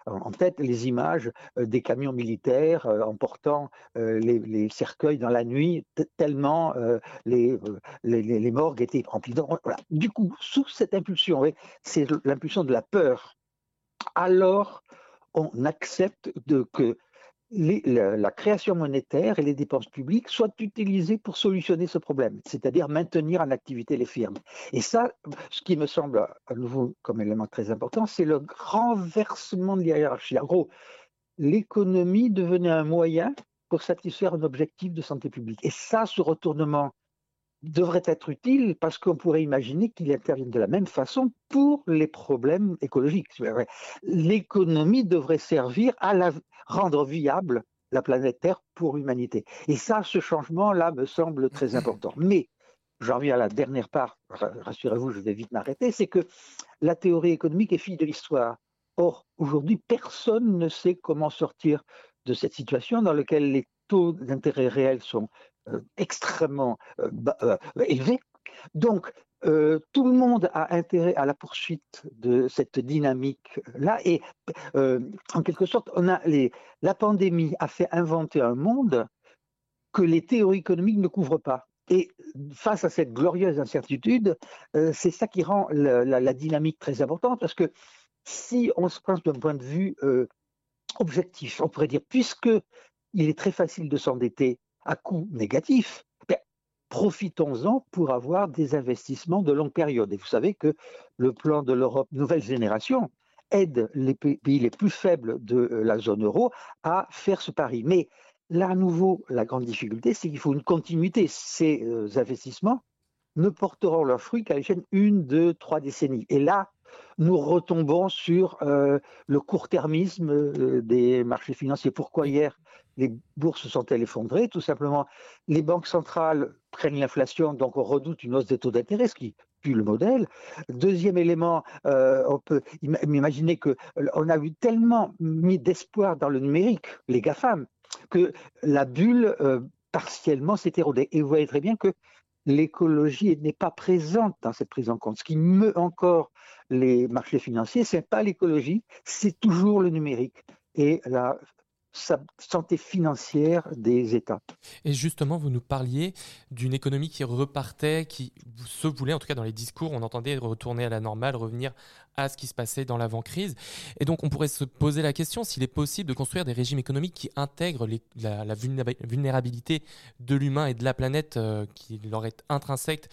Speaker 7: en tête, les images euh, des camions militaires euh, emportant euh, les, les cercueils dans la nuit, tellement euh, les, euh, morgues étaient remplies. Du coup, sous cette impulsion, c'est l'impulsion de la peur. Alors, on accepte de, que la création monétaire et les dépenses publiques soient utilisées pour solutionner ce problème, c'est-à-dire maintenir en activité les firmes. Et ça, ce qui me semble à nouveau comme élément très important, c'est le renversement de la hiérarchie. En gros, l'économie devenait un moyen pour satisfaire un objectif de santé publique. Et ça, ce retournement devrait être utile parce qu'on pourrait imaginer qu'il intervienne de la même façon pour les problèmes écologiques. L'économie devrait servir à la, rendre viable la planète Terre pour l'humanité. Et ça, ce changement-là me semble très [laughs] important. Mais, j'en reviens à la dernière part, rassurez-vous, je vais vite m'arrêter, c'est que la théorie économique est fille de l'histoire. Or, aujourd'hui, personne ne sait comment sortir de cette situation dans laquelle les taux d'intérêt réels sont extrêmement euh, euh, élevés. Donc, euh, tout le monde a intérêt à la poursuite de cette dynamique-là. Et en quelque sorte, on a la pandémie a fait inventer un monde que les théories économiques ne couvrent pas. Et face à cette glorieuse incertitude, c'est ça qui rend la, la- dynamique très importante, parce que si on se pense d'un point de vue objectif, on pourrait dire, puisque il est très facile de s'endetter à coût négatif, profitons-en pour avoir des investissements de longue période. Et vous savez que le plan de l'Europe Nouvelle Génération aide les pa- pays les plus faibles de euh, la zone euro à faire ce pari. Mais là, à nouveau, la grande difficulté, c'est qu'il faut une continuité. Ces euh, investissements ne porteront leurs fruits qu'à l'échelle une, deux, trois décennies. Et là, nous retombons sur euh, le court-termisme des marchés financiers. Pourquoi hier les bourses se sont-elles effondrées Tout simplement, les banques centrales prennent l'inflation, donc on redoute une hausse des taux d'intérêt, ce qui pue le modèle. Deuxième élément, euh, on peut im- imaginer que euh, on a eu tellement mis d'espoir dans le numérique, les GAFAM, que la bulle euh, partiellement s'est érodée. Et vous voyez très bien que l'écologie n'est pas présente dans cette prise en compte. Ce qui meut encore les marchés financiers, ce n'est pas l'écologie, c'est toujours le numérique et la santé financière des États.
Speaker 3: Et justement, vous nous parliez d'une économie qui repartait, qui se voulait, en tout cas dans les discours, on entendait retourner à la normale, revenir à ce qui se passait dans l'avant-crise. Et donc, on pourrait se poser la question s'il est possible de construire des régimes économiques qui intègrent la, la vulnéra- vulnérabilité de l'humain et de la planète euh, qui leur est intrinsèque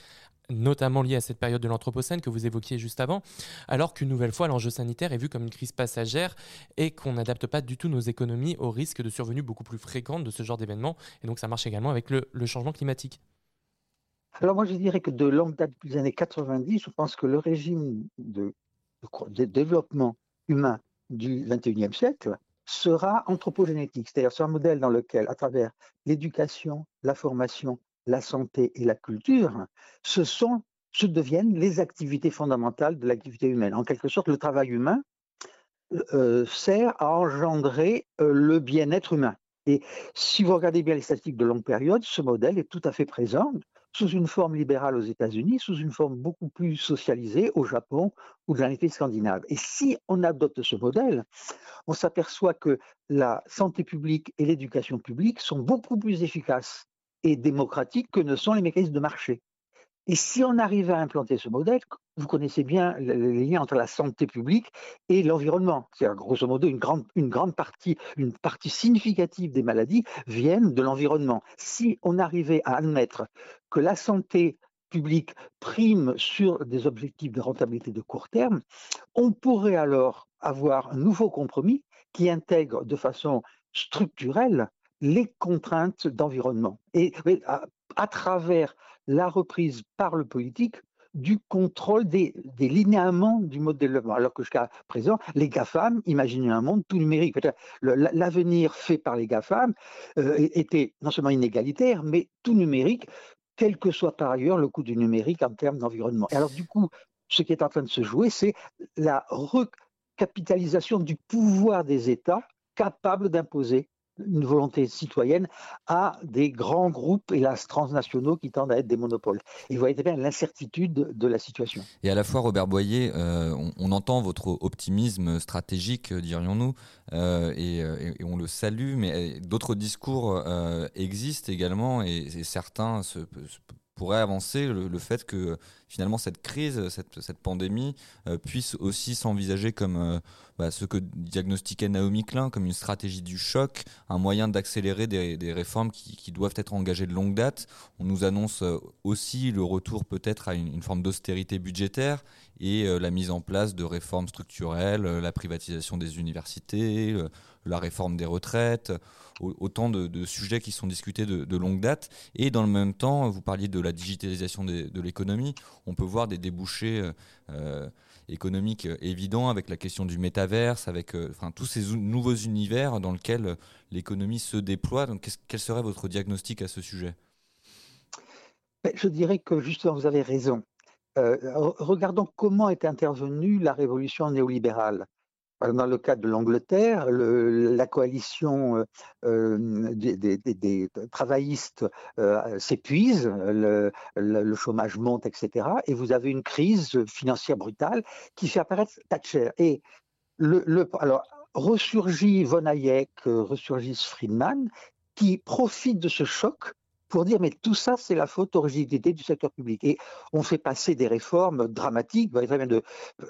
Speaker 3: notamment liée à cette période de l'Anthropocène que vous évoquiez juste avant, alors qu'une nouvelle fois, l'enjeu sanitaire est vu comme une crise passagère et qu'on n'adapte pas du tout nos économies au risque de survenue beaucoup plus fréquente de ce genre d'événements. Et donc ça marche également avec le, changement climatique.
Speaker 7: Alors moi, je dirais que de longue date, depuis les années 90, je pense que le régime de, développement humain du 21e siècle sera anthropogénétique, c'est-à-dire c'est un modèle dans lequel, à travers l'éducation, la formation, la santé et la culture, ce sont, ce deviennent les activités fondamentales de l'activité humaine. En quelque sorte, le travail humain euh, sert à engendrer euh, le bien-être humain. Et si vous regardez bien les statistiques de longue période, ce modèle est tout à fait présent sous une forme libérale aux États-Unis, sous une forme beaucoup plus socialisée au Japon ou dans les pays scandinaves. Et si on adopte ce modèle, on s'aperçoit que la santé publique et l'éducation publique sont beaucoup plus efficaces et démocratiques que ne sont les mécanismes de marché. Et si on arrive à implanter ce modèle, vous connaissez bien le- le- les liens entre la santé publique et l'environnement. C'est grosso modo une grande, une grande partie, une partie significative des maladies viennent de l'environnement. Si on arrivait à admettre que la santé publique prime sur des objectifs de rentabilité de court terme, on pourrait alors avoir un nouveau compromis qui intègre de façon structurelle les contraintes d'environnement. Et à, travers la reprise par le politique du contrôle des, des linéaments du mode de développement. Alors que jusqu'à présent, les GAFAM imaginaient un monde tout numérique. L'avenir fait par les GAFAM euh, était non seulement inégalitaire, mais tout numérique, quel que soit par ailleurs le coût du numérique en termes d'environnement. Alors du coup, ce qui est en train de se jouer, c'est la recapitalisation du pouvoir des États capables d'imposer une volonté citoyenne à des grands groupes, hélas transnationaux, qui tendent à être des monopoles. Et vous voyez bien l'incertitude de la situation.
Speaker 5: Et à la fois, Robert Boyer, euh, on, entend votre optimisme stratégique, euh, dirions-nous, euh, et, on le salue, mais d'autres discours existent également, et, certains se- pourraient avancer le, fait que euh, finalement cette crise, cette, cette pandémie, euh, puisse aussi s'envisager comme euh, bah, ce que diagnostiquait Naomi Klein, comme une stratégie du choc, un moyen d'accélérer des, des réformes qui, doivent être engagées de longue date. On nous annonce euh, aussi le retour peut-être à une, forme d'austérité budgétaire et euh, la mise en place de réformes structurelles, euh, la privatisation des universités, euh, la réforme des retraites, au- autant de, sujets qui sont discutés de, longue date. Et dans le même temps, vous parliez de la digitalisation de l'économie, on peut voir des débouchés euh, économiques évidents avec la question du métaverse, avec euh, tous ces ou- nouveaux univers dans lesquels l'économie se déploie. Donc, quel serait votre diagnostic à ce sujet?
Speaker 7: Mais Je dirais que justement, vous avez raison. Euh, re- regardons comment est intervenue la révolution néolibérale. Dans le cas de l'Angleterre, le- la coalition euh, euh, des, travaillistes euh, s'épuise, le, chômage monte, etc. Et vous avez une crise financière brutale qui fait apparaître Thatcher. Et le, alors, ressurgit Von Hayek, ressurgit Friedman, qui profitent de ce choc pour dire mais tout ça c'est la faute aux rigidités du secteur public et on fait passer des réformes dramatiques, très bien de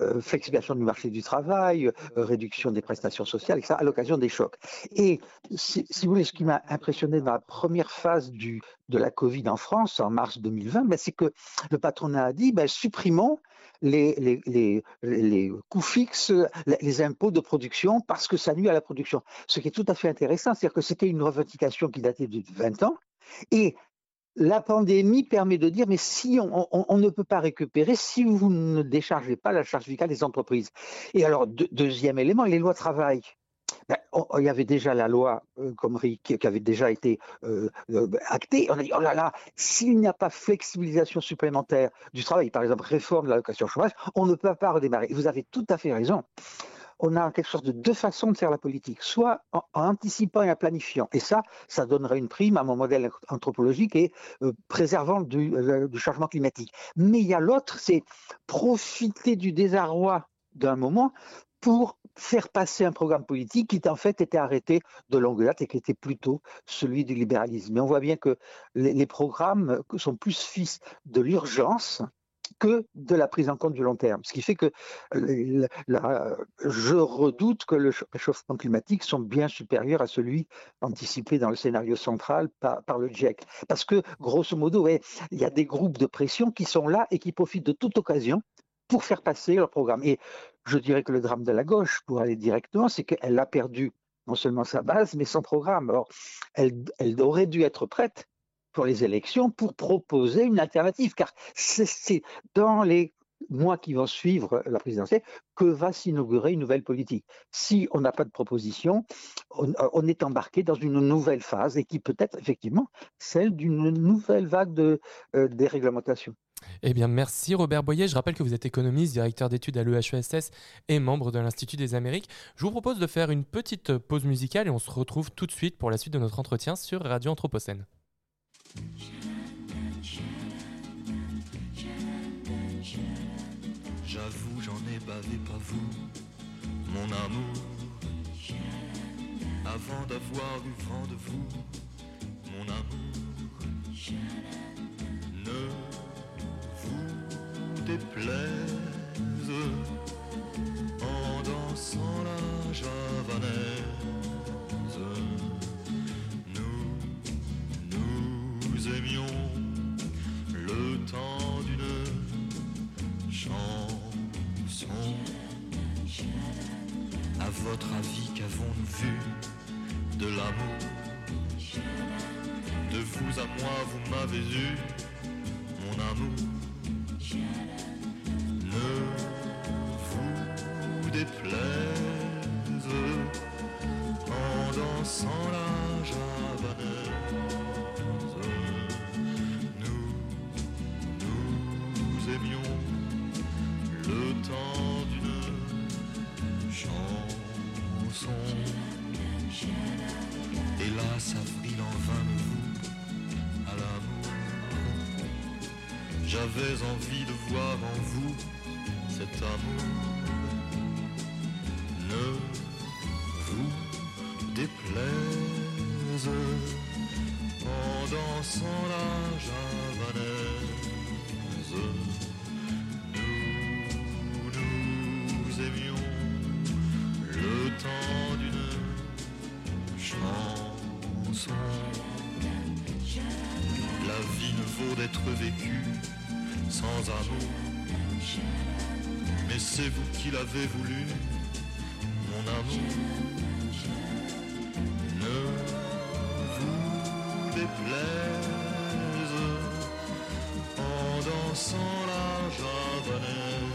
Speaker 7: euh, flexibilisation du marché du travail, euh, réduction des prestations sociales, etc. à l'occasion des chocs. Et si, vous voulez, ce qui m'a impressionné dans la première phase du, de la Covid en France en mars 2020, ben, c'est que le patronat a dit ben, supprimons les, les, coûts fixes, les impôts de production parce que ça nuit à la production. Ce qui est tout à fait intéressant, c'est-à-dire que c'était une revendication qui datait de 20 ans et la pandémie permet de dire, mais si on, ne peut pas récupérer, si vous ne déchargez pas la charge fiscale des entreprises. Et alors, deux- deuxième élément, les lois travail. Ben, il y avait déjà la loi euh, comme RIC qui avait déjà été euh, euh, actée. On a dit, oh là là, s'il n'y a pas flexibilisation supplémentaire du travail, par exemple réforme de l'allocation chômage, on ne peut pas redémarrer. Et Vous avez tout à fait raison on a en quelque sorte de deux façons de faire la politique, soit en, anticipant et en planifiant, et ça, ça donnerait une prime à mon modèle anthropologique et euh, préservant du, euh, du changement climatique. Mais il y a l'autre, c'est profiter du désarroi d'un moment pour faire passer un programme politique qui en fait était arrêté de longue date et qui était plutôt celui du libéralisme. Mais on voit bien que les, les programmes sont plus fils de l'urgence que de la prise en compte du long terme. Ce qui fait que euh, je redoute que le ch- réchauffement climatique sont bien supérieurs à celui anticipé dans le scénario central par, le GIEC. Parce que, grosso modo, il y a des groupes de pression qui sont là et qui profitent de toute occasion pour faire passer leur programme. Et je dirais que le drame de la gauche, pour aller directement, c'est qu'elle a perdu non seulement sa base, mais son programme. Or, elle aurait dû être prête pour les élections pour proposer une alternative, car c'est dans les mois qui vont suivre la présidentielle que va s'inaugurer une nouvelle politique. Si on n'a pas de proposition, on, on est embarqué dans une nouvelle phase et qui peut être effectivement celle d'une nouvelle vague de euh, déréglementation.
Speaker 3: Eh bien, merci Robert Boyer. Je rappelle que vous êtes économiste, directeur d'études à l'EHESS et membre de l'Institut des Amériques. Je vous propose de faire une petite pause musicale et on se retrouve tout de suite pour la suite de notre entretien sur Radio Anthropocène.
Speaker 8: J'avoue, j'en ai bavé, pas vous, mon amour. Avant d'avoir eu vent de vous, mon amour. Ne vous déplaise en dansant la javanaise. Temps d'une chanson. À votre avis, qu'avons-nous vu de l'amour? De vous à moi, vous m'avez eu, mon amour. Ne vous déplaise J'avais envie de voir en vous cet amour. Ne vous déplaise en dansant la javanaise. Nous, nous aimions le temps d'une chanson. La vie ne vaut d'être vécue sans amour. Mais c'est vous qui l'avez voulu, mon amour. Ne vous déplaise en dansant la javanaise.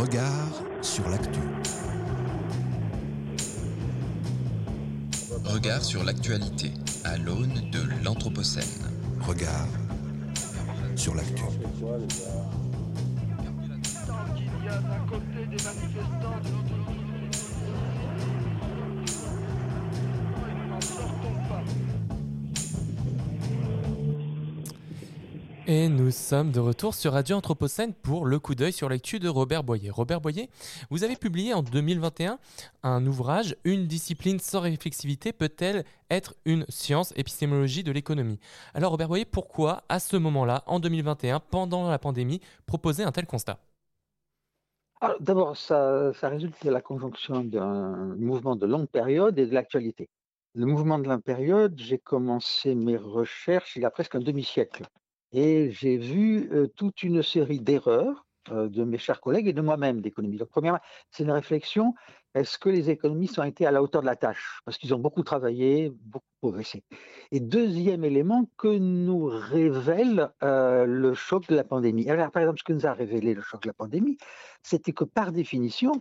Speaker 1: Regard sur l'actu.
Speaker 2: Regard sur l'actualité à l'aune de l'Anthropocène.
Speaker 1: Regard sur l'actu.
Speaker 9: Tant qu'il y a d'un côté des manifestants, de l'autre
Speaker 3: Et nous sommes de retour sur Radio Anthropocène pour le coup d'œil sur l'actu de Robert Boyer. Robert Boyer, vous avez publié en 2021 un ouvrage Une discipline sans réflexivité peut-elle être une science épistémologie de l'économie? Alors Robert Boyer, pourquoi à ce moment-là, en 2021, pendant la pandémie, proposer un tel constat?
Speaker 7: Alors, D'abord, ça, ça résulte de la conjonction d'un mouvement de longue période et de l'actualité. Le mouvement de longue période, j'ai commencé mes recherches il y a presque un demi-siècle. Et j'ai vu toute une série d'erreurs de mes chers collègues et de moi-même d'économie. Donc, premièrement, c'est une réflexion. Est-ce que les économistes ont été à la hauteur de la tâche? Parce qu'ils ont beaucoup travaillé, beaucoup progressé. Et deuxième élément que nous révèle le choc de la pandémie? Alors, par exemple, ce que nous a révélé le choc de la pandémie, c'était que par définition,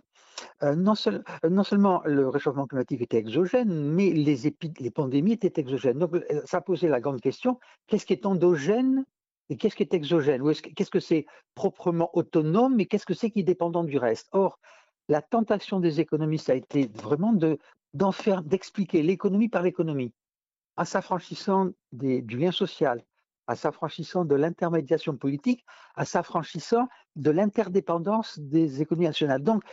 Speaker 7: non, seul- non seulement le réchauffement climatique était exogène, mais les, les pandémies étaient exogènes. Donc, ça posait la grande question qu'est-ce qui est endogène et qu'est-ce qui est exogène? Qu'est-ce que c'est proprement autonome et qu'est-ce que c'est qui est dépendant du reste? Or, la tentation des économistes a été vraiment de, d'en faire, d'expliquer l'économie par l'économie, en s'affranchissant du lien social, en s'affranchissant de l'intermédiation politique, en s'affranchissant de l'interdépendance des économies nationales. Donc,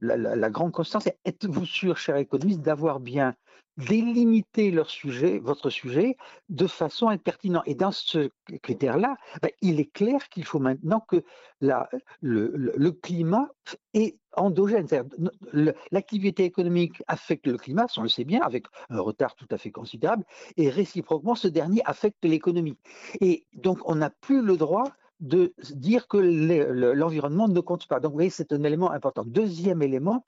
Speaker 7: la, grande constance, c'est êtes-vous sûr, chers économistes, d'avoir bien délimité leur sujet, votre sujet, de façon à être pertinent. Et dans ce critère-là, ben, il est clair qu'il faut maintenant que le, le- climat est endogène. L'activité économique affecte le climat, on le sait bien, avec un retard tout à fait considérable, et réciproquement, ce dernier affecte l'économie. Et donc, on n'a plus le droit de dire que l'environnement ne compte pas. Donc, vous voyez, c'est un élément important. Deuxième élément,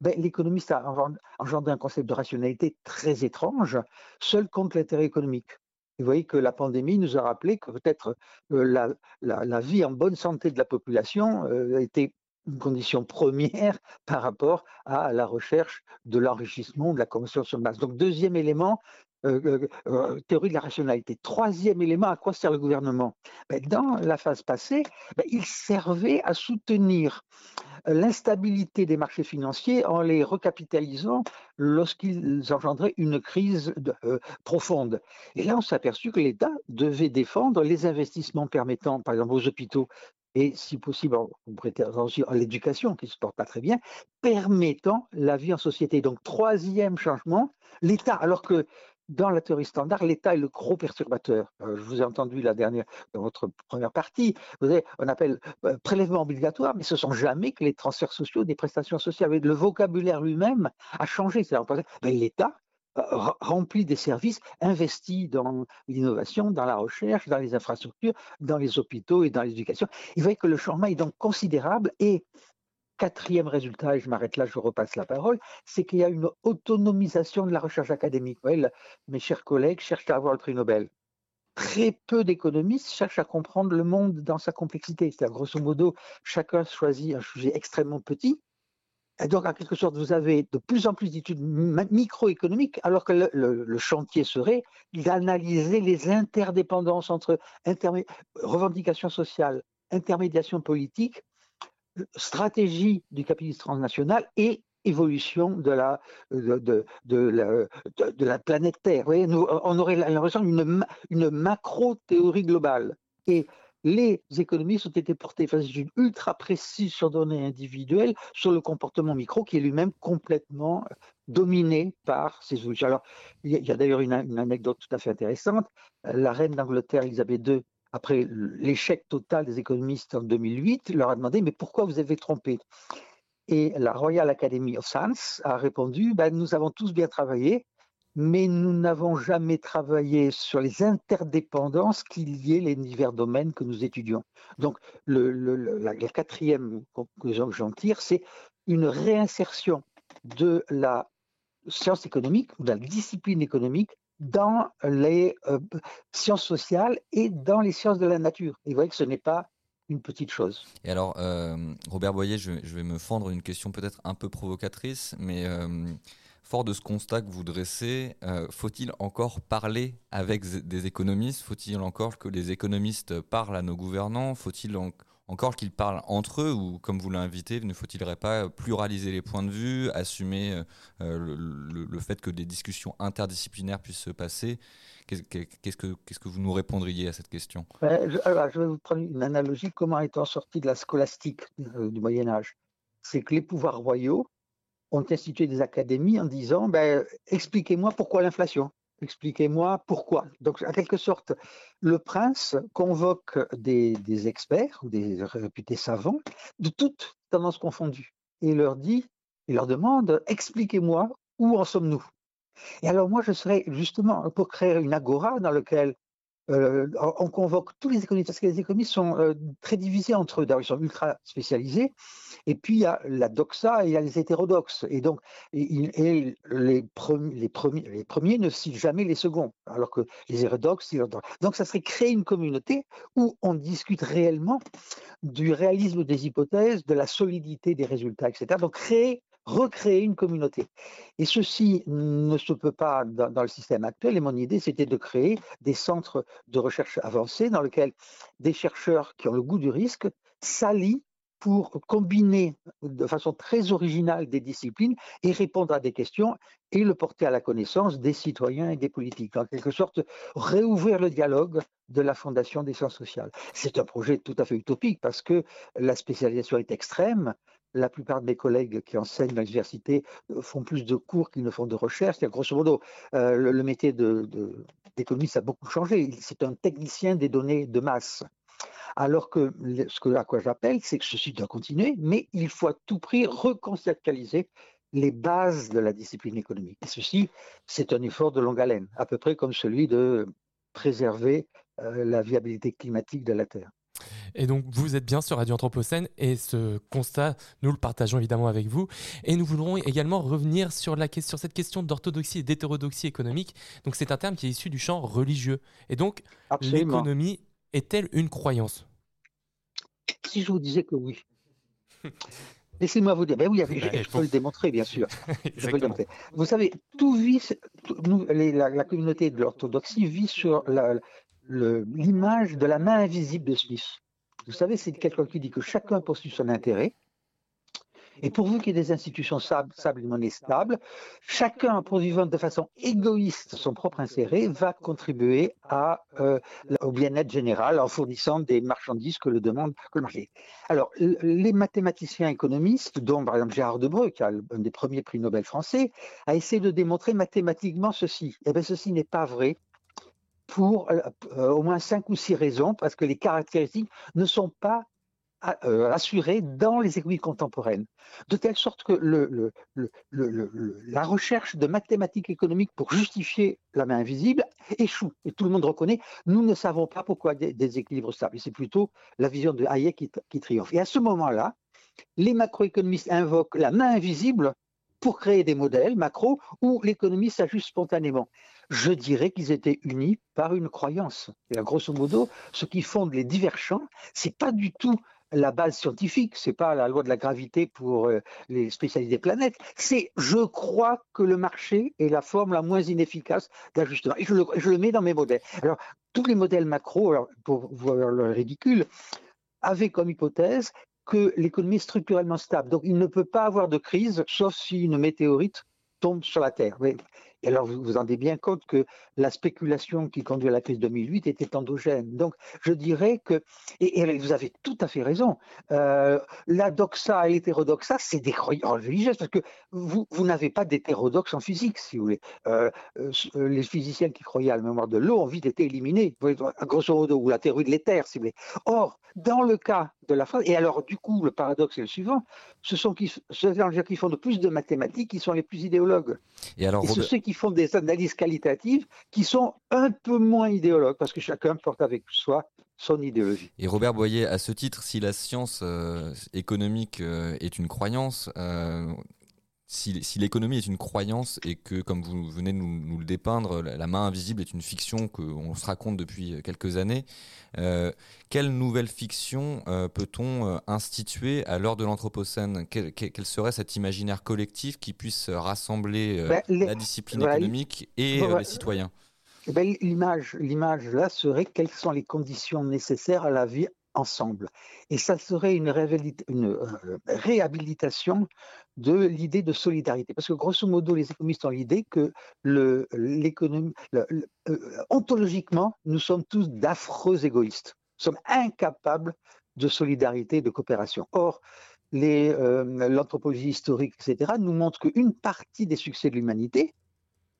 Speaker 7: ben, l'économiste a engen- engendré un concept de rationalité très étrange, seul compte l'intérêt économique. Vous voyez que la pandémie nous a rappelé que peut-être euh, la, la- vie en bonne santé de la population euh, était une condition première par rapport à la recherche de l'enrichissement, de la consommation de masse. Donc, deuxième élément, euh, euh, euh, théorie de la rationalité. Troisième élément, à quoi sert le gouvernement? Ben, Dans la phase passée, ben, il servait à soutenir l'instabilité des marchés financiers en les recapitalisant lorsqu'ils engendraient une crise de- profonde. Et là, on s'est aperçu que l'État devait défendre les investissements permettant, par exemple, aux hôpitaux, et si possible, en- à l'éducation, qui ne se porte pas très bien, permettant la vie en société. Donc, troisième changement, l'État, alors que dans la théorie standard, l'État est le gros perturbateur. Euh, je vous ai entendu la dernière, dans votre première partie, vous on appelle euh, prélèvement obligatoire, mais ce sont jamais que les transferts sociaux des prestations sociales. Le vocabulaire lui-même a changé. C'est-à-dire, ben, L'État euh, remplit des services, investit dans l'innovation, dans la recherche, dans les infrastructures, dans les hôpitaux et dans l'éducation. Il voyez que le changement est donc considérable et quatrième résultat, et je m'arrête là, je repasse la parole, c'est qu'il y a une autonomisation de la recherche académique. Mes chers collègues cherchent à avoir le prix Nobel. Très peu d'économistes cherchent à comprendre le monde dans sa complexité. C'est-à-dire, grosso modo, chacun choisit un sujet extrêmement petit. Et donc, en quelque sorte, vous avez de plus en plus d'études microéconomiques, alors que le, le- chantier serait d'analyser les interdépendances entre revendications sociales, intermédiation politique, stratégie du capitalisme transnational et évolution de la, de, la, planète Terre. On aurait l'impression d'une une macro-théorie globale. Et les économistes ont été portés face à une ultra précise sur données individuelles sur le comportement micro qui est lui-même complètement euh, dominé par ces évolutions. Alors, il y a, il y a d'ailleurs une, une anecdote tout à fait intéressante. Euh, La reine d'Angleterre, Elisabeth II, après l'échec total des économistes en 2008, leur a demandé Mais pourquoi vous avez trompé? Et la Royal Academy of Science a répondu ben, Nous avons tous bien travaillé, mais nous n'avons jamais travaillé sur les interdépendances qui liaient les divers domaines que nous étudions. Donc, le, la, quatrième conclusion que j'en tire, c'est une réinsertion de la science économique, de la discipline économique, dans les euh, sciences sociales et dans les sciences de la nature. Et vous voyez que ce n'est pas une petite chose.
Speaker 5: Et alors, euh, Robert Boyer, je, vais me fendre une question peut-être un peu provocatrice, mais euh, fort de ce constat que vous dressez, faut-il encore parler avec des économistes? Faut-il encore que les économistes parlent à nos gouvernants? Faut-il en- encore qu'ils parlent entre eux Ou comme vous l'invitez, ne faut-il pas pluraliser les points de vue, assumer euh, euh, le, le- fait que des discussions interdisciplinaires puissent se passer? Qu'est-ce que- vous nous répondriez à cette question?
Speaker 7: Je, alors, je vais vous prendre une analogie. Comment étant sorti de la scolastique euh, du Moyen Âge C'est que les pouvoirs royaux ont institué des académies en disant ben, expliquez-moi pourquoi l'inflation, expliquez-moi pourquoi. Donc, en quelque sorte, le prince convoque des, experts ou des réputés savants de toutes tendances confondues et leur dit, il leur demande expliquez-moi où en sommes-nous? Et alors, moi, je serais justement pour créer une agora dans laquelle euh, on convoque tous les économistes, parce que les économistes sont euh, très divisés entre eux. Ils sont ultra spécialisés. Et puis, il y a la doxa et il y a les hétérodoxes. Et donc, les, les, premiers, ne citent jamais les seconds, alors que les hétérodoxes, donc ça serait créer une communauté où on discute réellement du réalisme des hypothèses, de la solidité des résultats, etc. Donc, créer recréer une communauté. Et ceci ne se peut pas dans, le système actuel. Et mon idée, c'était de créer des centres de recherche avancés dans lesquels des chercheurs qui ont le goût du risque s'allient pour combiner de façon très originale des disciplines et répondre à des questions et le porter à la connaissance des citoyens et des politiques. En quelque sorte, réouvrir le dialogue de la Fondation des sciences sociales. C'est un projet tout à fait utopique parce que la spécialisation est extrême. La plupart de mes collègues qui enseignent à l'université font plus de cours qu'ils ne font de recherche. Grosso modo, euh, le, le, métier d'économiste a beaucoup changé. C'est un technicien des données de masse. Alors que ce à quoi j'appelle, c'est que ceci doit continuer, mais il faut à tout prix reconceptualiser les bases de la discipline économique. Et ceci, c'est un effort de longue haleine, à peu près comme celui de préserver euh, la viabilité climatique de la Terre.
Speaker 3: Et donc, vous êtes bien sur Radio Anthropocène et ce constat, nous le partageons évidemment avec vous. Et nous voudrons également revenir sur, la, sur cette question d'orthodoxie et d'hétérodoxie économique. Donc, c'est un terme qui est issu du champ religieux. Et donc, l'économie est-elle une croyance?
Speaker 7: Si je vous disais que oui. [laughs] Laissez-moi vous dire, ben oui, je, je peux le démontrer, bien sûr. je peux le démontrer. Vous savez, tout vit, tout, nous, les, la, la, communauté de l'orthodoxie vit sur l'image de la main invisible de Smith. Vous savez, c'est quelqu'un qui dit que chacun poursuit son intérêt. Et pourvu qu'il y ait des institutions stables, stables et monnaie stable, chacun, en pourvivant de façon égoïste son propre intérêt, va contribuer euh, au bien-être général en fournissant des marchandises que le demande le marché. Alors, les mathématiciens économistes, dont par exemple Gérard Debreu, qui a un des premiers prix Nobel français, a essayé de démontrer mathématiquement ceci. Eh bien, ceci n'est pas vrai pour euh, au moins cinq ou six raisons, parce que les caractéristiques ne sont pas euh, assurées dans les économies contemporaines, de telle sorte que la recherche de mathématiques économiques pour justifier la main invisible échoue. Et tout le monde reconnaît, nous ne savons pas pourquoi des, des équilibres stables. C'est plutôt la vision de Hayek qui, qui triomphe. Et à ce moment-là, les macroéconomistes invoquent la main invisible pour créer des modèles macro où l'économie s'ajuste spontanément. Je dirais qu'ils étaient unis par une croyance. Et à grosso modo, ce qui fonde les divers champs, c'est pas du tout la base scientifique, c'est pas la loi de la gravité pour euh, les spécialistes des planètes, c'est je crois que le marché est la forme la moins inefficace d'ajustement. Et je le, mets dans mes modèles. Alors, tous les modèles macro, alors, pour voir le ridicule, avaient comme hypothèse que l'économie est structurellement stable. Donc, il ne peut pas avoir de crise, sauf si une météorite tombe sur la Terre. Et alors, vous vous rendez bien compte que la spéculation qui conduit à la crise 2008 était endogène. Donc, je dirais que, et, et vous avez tout à fait raison, euh, la doxa et l'hétérodoxa, c'est des croyances religieuses, parce que vous, vous n'avez pas d'hétérodoxe en physique, si vous voulez. Euh, euh, les physiciens qui croyaient à la mémoire de l'eau ont vite été éliminés, grosso modo, ou la théorie de l'éther, si vous voulez. Or, dans le cas de la phrase, et alors du coup, le paradoxe est le suivant, ce sont qui, ceux qui font le plus de mathématiques qui sont les plus idéologues.
Speaker 5: Et, alors,
Speaker 7: et Robert... ceux qui font des analyses qualitatives qui sont un peu moins idéologues, parce que chacun porte avec soi son idéologie.
Speaker 5: Et Robert Boyer, à ce titre, si la science euh, économique euh, est une croyance, euh, si, si l'économie est une croyance et que, comme vous venez de nous, nous le dépeindre, la, main invisible est une fiction qu'on se raconte depuis quelques années, euh, quelle nouvelle fiction euh, peut-on euh, instituer à l'heure de l'Anthropocène? Quel, serait cet imaginaire collectif qui puisse rassembler euh,
Speaker 7: Ben, les-
Speaker 5: la discipline économique et euh, les citoyens?
Speaker 7: Eh ben, l'image, l'image là serait quelles sont les conditions nécessaires à la vie ensemble. Et ça serait une, euh, réhabilitation de l'idée de solidarité. Parce que grosso modo, les économistes ont l'idée que l'économie, euh, ontologiquement, nous sommes tous d'affreux égoïstes. Nous sommes incapables de solidarité, de coopération. Or, euh, l'anthropologie historique, etc., nous montre qu'une partie des succès de l'humanité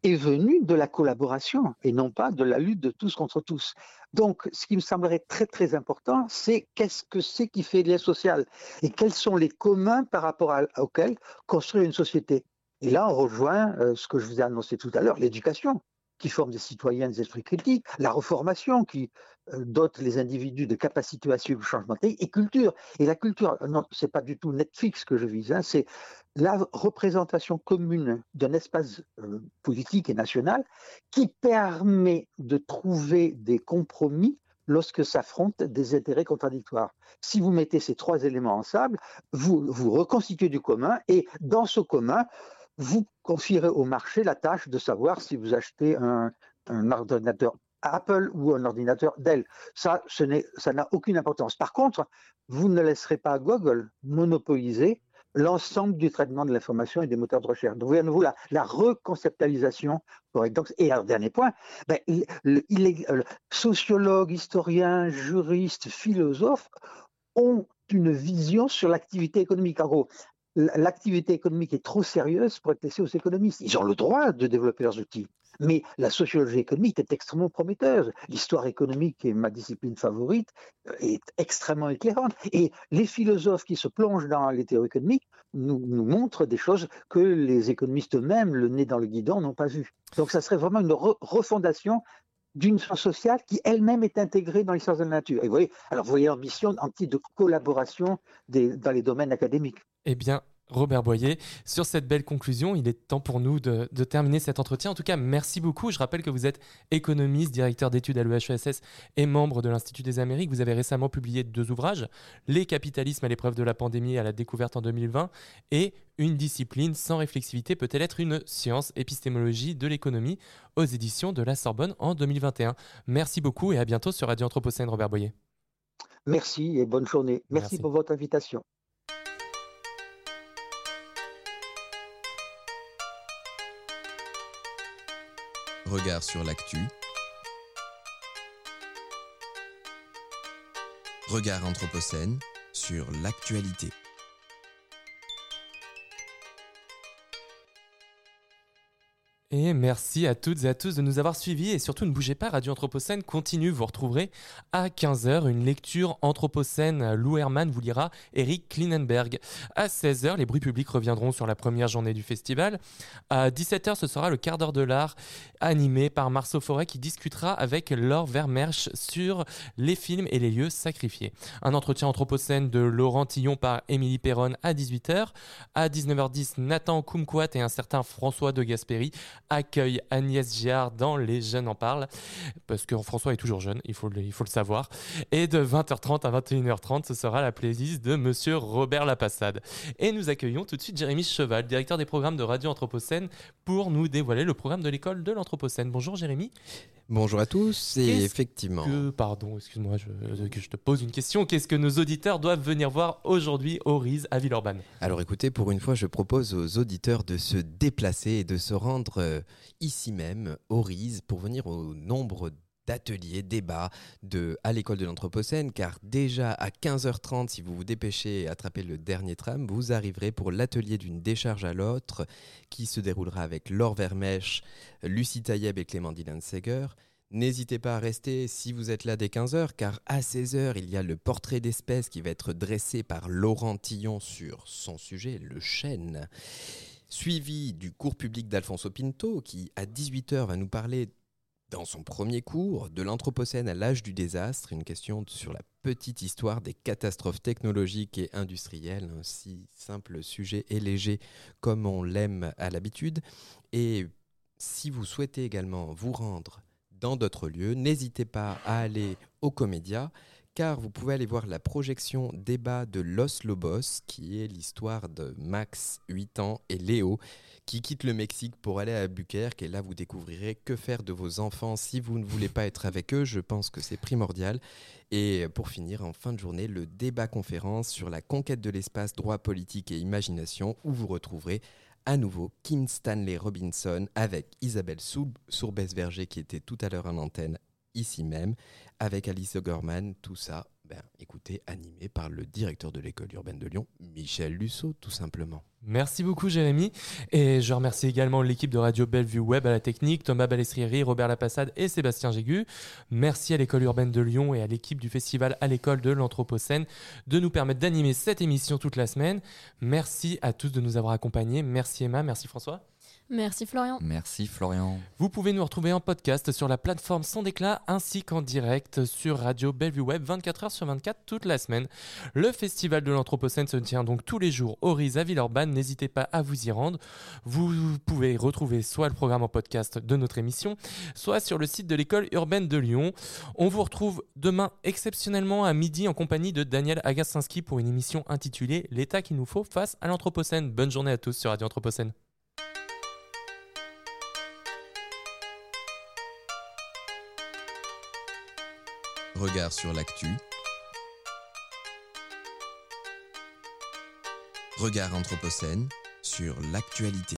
Speaker 7: est venue de la collaboration et non pas de la lutte de tous contre tous. Donc, ce qui me semblerait très très important, c'est qu'est-ce que c'est qui fait lien social et quels sont les communs par rapport auxquels construire une société. Et là, on rejoint euh, ce que je vous ai annoncé tout à l'heure, l'éducation qui forme des citoyens des esprits critiques, la reformation qui euh, dote les individus de capacités à suivre le changement et culture. Et la culture, non, c'est pas du tout Netflix que je vise, hein, c'est la représentation commune d'un espace euh, politique et national qui permet de trouver des compromis lorsque s'affrontent des intérêts contradictoires. Si vous mettez ces trois éléments ensemble, vous, vous reconstituez du commun et dans ce commun, vous confierez au marché la tâche de savoir si vous achetez un, un ordinateur Apple ou un ordinateur Dell. Ça, ça n'a aucune importance. Par contre, vous ne laisserez pas Google monopoliser l'ensemble du traitement de l'information et des moteurs de recherche. Donc, vous voyez à nouveau la, reconceptualisation et alors, dernier point, ben, euh, sociologues, historiens, juristes, philosophes ont une vision sur l'activité économique. En gros, l'activité économique est trop sérieuse pour être laissée aux économistes. Ils ont le droit de développer leurs outils. Mais la sociologie économique est extrêmement prometteuse. L'histoire économique, est ma discipline favorite, euh, est extrêmement éclairante. Et les philosophes qui se plongent dans les théories économiques nous, montrent des choses que les économistes eux-mêmes, le nez dans le guidon, n'ont pas vues. Donc ça serait vraiment une re- refondation d'une science sociale qui elle-même est intégrée dans sciences de la nature. Et vous voyez, alors vous voyez l'ambition de collaboration dans les domaines académiques.
Speaker 3: Eh bien, Robert Boyer, sur cette belle conclusion, il est temps pour nous de, de terminer cet entretien. En tout cas, merci beaucoup. Je rappelle que vous êtes économiste, directeur d'études à l'EHESS et membre de l'Institut des Amériques. Vous avez récemment publié deux ouvrages, Les capitalismes à l'épreuve de la pandémie et à la découverte en 2020 et Une discipline sans réflexivité peut-elle être une science? Épistémologie de l'économie aux éditions de la Sorbonne en 2021. Merci beaucoup et à bientôt sur Radio Anthropocène, Robert Boyer.
Speaker 7: Merci et bonne journée. Merci,
Speaker 3: Merci.
Speaker 7: pour votre invitation.
Speaker 2: Regard sur l'actu. Regard Anthropocène sur l'actualité.
Speaker 3: Et merci à toutes et à tous de nous avoir suivis et surtout ne bougez pas, Radio Anthropocène continue, vous retrouverez à 15h une lecture Anthropocène. Lou Herman vous lira Eric Klinenberg. À 16h, les bruits publics reviendront sur la première journée du festival. À 17h, ce sera le quart d'heure de l'art animé par Marceau Forêt qui discutera avec Laure Vermersch sur les films et les lieux sacrifiés. Un entretien Anthropocène de Laurent Tillon par Émilie Perron à 18h. À 19h10, Nathan Kumquat et un certain François de Gasperi accueillent Agnès Giard dans Les Jeunes en parlent, parce que François est toujours jeune, il faut le, il faut le savoir. Et de 20h30 à 21h30, ce sera la playlist de Monsieur Robert Lapassade. Et nous accueillons tout de suite Jérémy Cheval, directeur des programmes de Radio Anthropocène, pour nous dévoiler le programme de l'école de l'Anthropocène. Bonjour Jérémy.
Speaker 2: Bonjour à tous, et effectivement.
Speaker 3: Que, pardon, excuse-moi, je, je te pose une question. Qu'est-ce que nos auditeurs doivent venir voir aujourd'hui au RISE à Villeurbanne?
Speaker 2: Alors écoutez, pour une fois, je propose aux auditeurs de se déplacer et de se rendre euh, ici même, au RISE, pour venir au nombre d'ateliers, débats de, à l'école de l'Anthropocène, car déjà à 15h30, si vous vous dépêchez et attrapez le dernier tram, vous arriverez pour l'atelier d'une décharge à l'autre, qui se déroulera avec Laure Vermèche, Lucie Taïeb et Clément Dylan-Seger. N'hésitez pas à rester si vous êtes là dès 15h, car à 16h, il y a le portrait d'espèce qui va être dressé par Laurent Tillon sur son sujet, le chêne, suivi du cours public d'Alfonso Pinto, qui à 18h va nous parler Dans son premier cours, de l'Anthropocène à l'âge du désastre, une question sur la petite histoire des catastrophes technologiques et industrielles, un si simple sujet et léger comme on l'aime à l'habitude. Et si vous souhaitez également vous rendre dans d'autres lieux, n'hésitez pas à aller au Comédia, car vous pouvez aller voir la projection débat de Los Lobos, qui est l'histoire de Max, 8 ans, et Léo, qui quittent le Mexique pour aller à Albuquerque. Et là, vous découvrirez que faire de vos enfants si vous ne voulez pas être avec eux. Je pense que c'est primordial. Et pour finir, en fin de journée, le débat conférence sur la conquête de l'espace, droit politique et imagination, où vous retrouverez à nouveau Kim Stanley Robinson avec Isabelle Sourbès-Verger qui était tout à l'heure en antenne ici même, avec Alice Ogerman, tout ça, ben, écoutez, animé par le directeur de l'école urbaine de Lyon, Michel Lusso, tout simplement.
Speaker 3: Merci beaucoup Jérémy et je remercie également l'équipe de Radio Bellevue Web à la technique, Thomas Balestrieri, Robert Lapassade et Sébastien Gégu. Merci à l'école urbaine de Lyon et à l'équipe du festival à l'école de l'Anthropocène de nous permettre d'animer cette émission toute la semaine. Merci à tous de nous avoir accompagnés. Merci Emma, merci François.
Speaker 4: Merci Florian.
Speaker 5: Merci Florian.
Speaker 3: Vous pouvez nous retrouver en podcast sur la plateforme Sans Déclat ainsi qu'en direct sur Radio Bellevue Web 24h sur 24 toute la semaine. Le festival de l'Anthropocène se tient donc tous les jours au RIS à Villeurbanne. N'hésitez pas à vous y rendre. Vous pouvez retrouver soit le programme en podcast de notre émission, soit sur le site de l'école urbaine de Lyon. On vous retrouve demain exceptionnellement à midi en compagnie de Daniel Agassinski pour une émission intitulée L'état qu'il nous faut face à l'Anthropocène. Bonne journée à tous sur Radio Anthropocène.
Speaker 2: Regard sur l'actu. Regard Anthropocène sur l'actualité.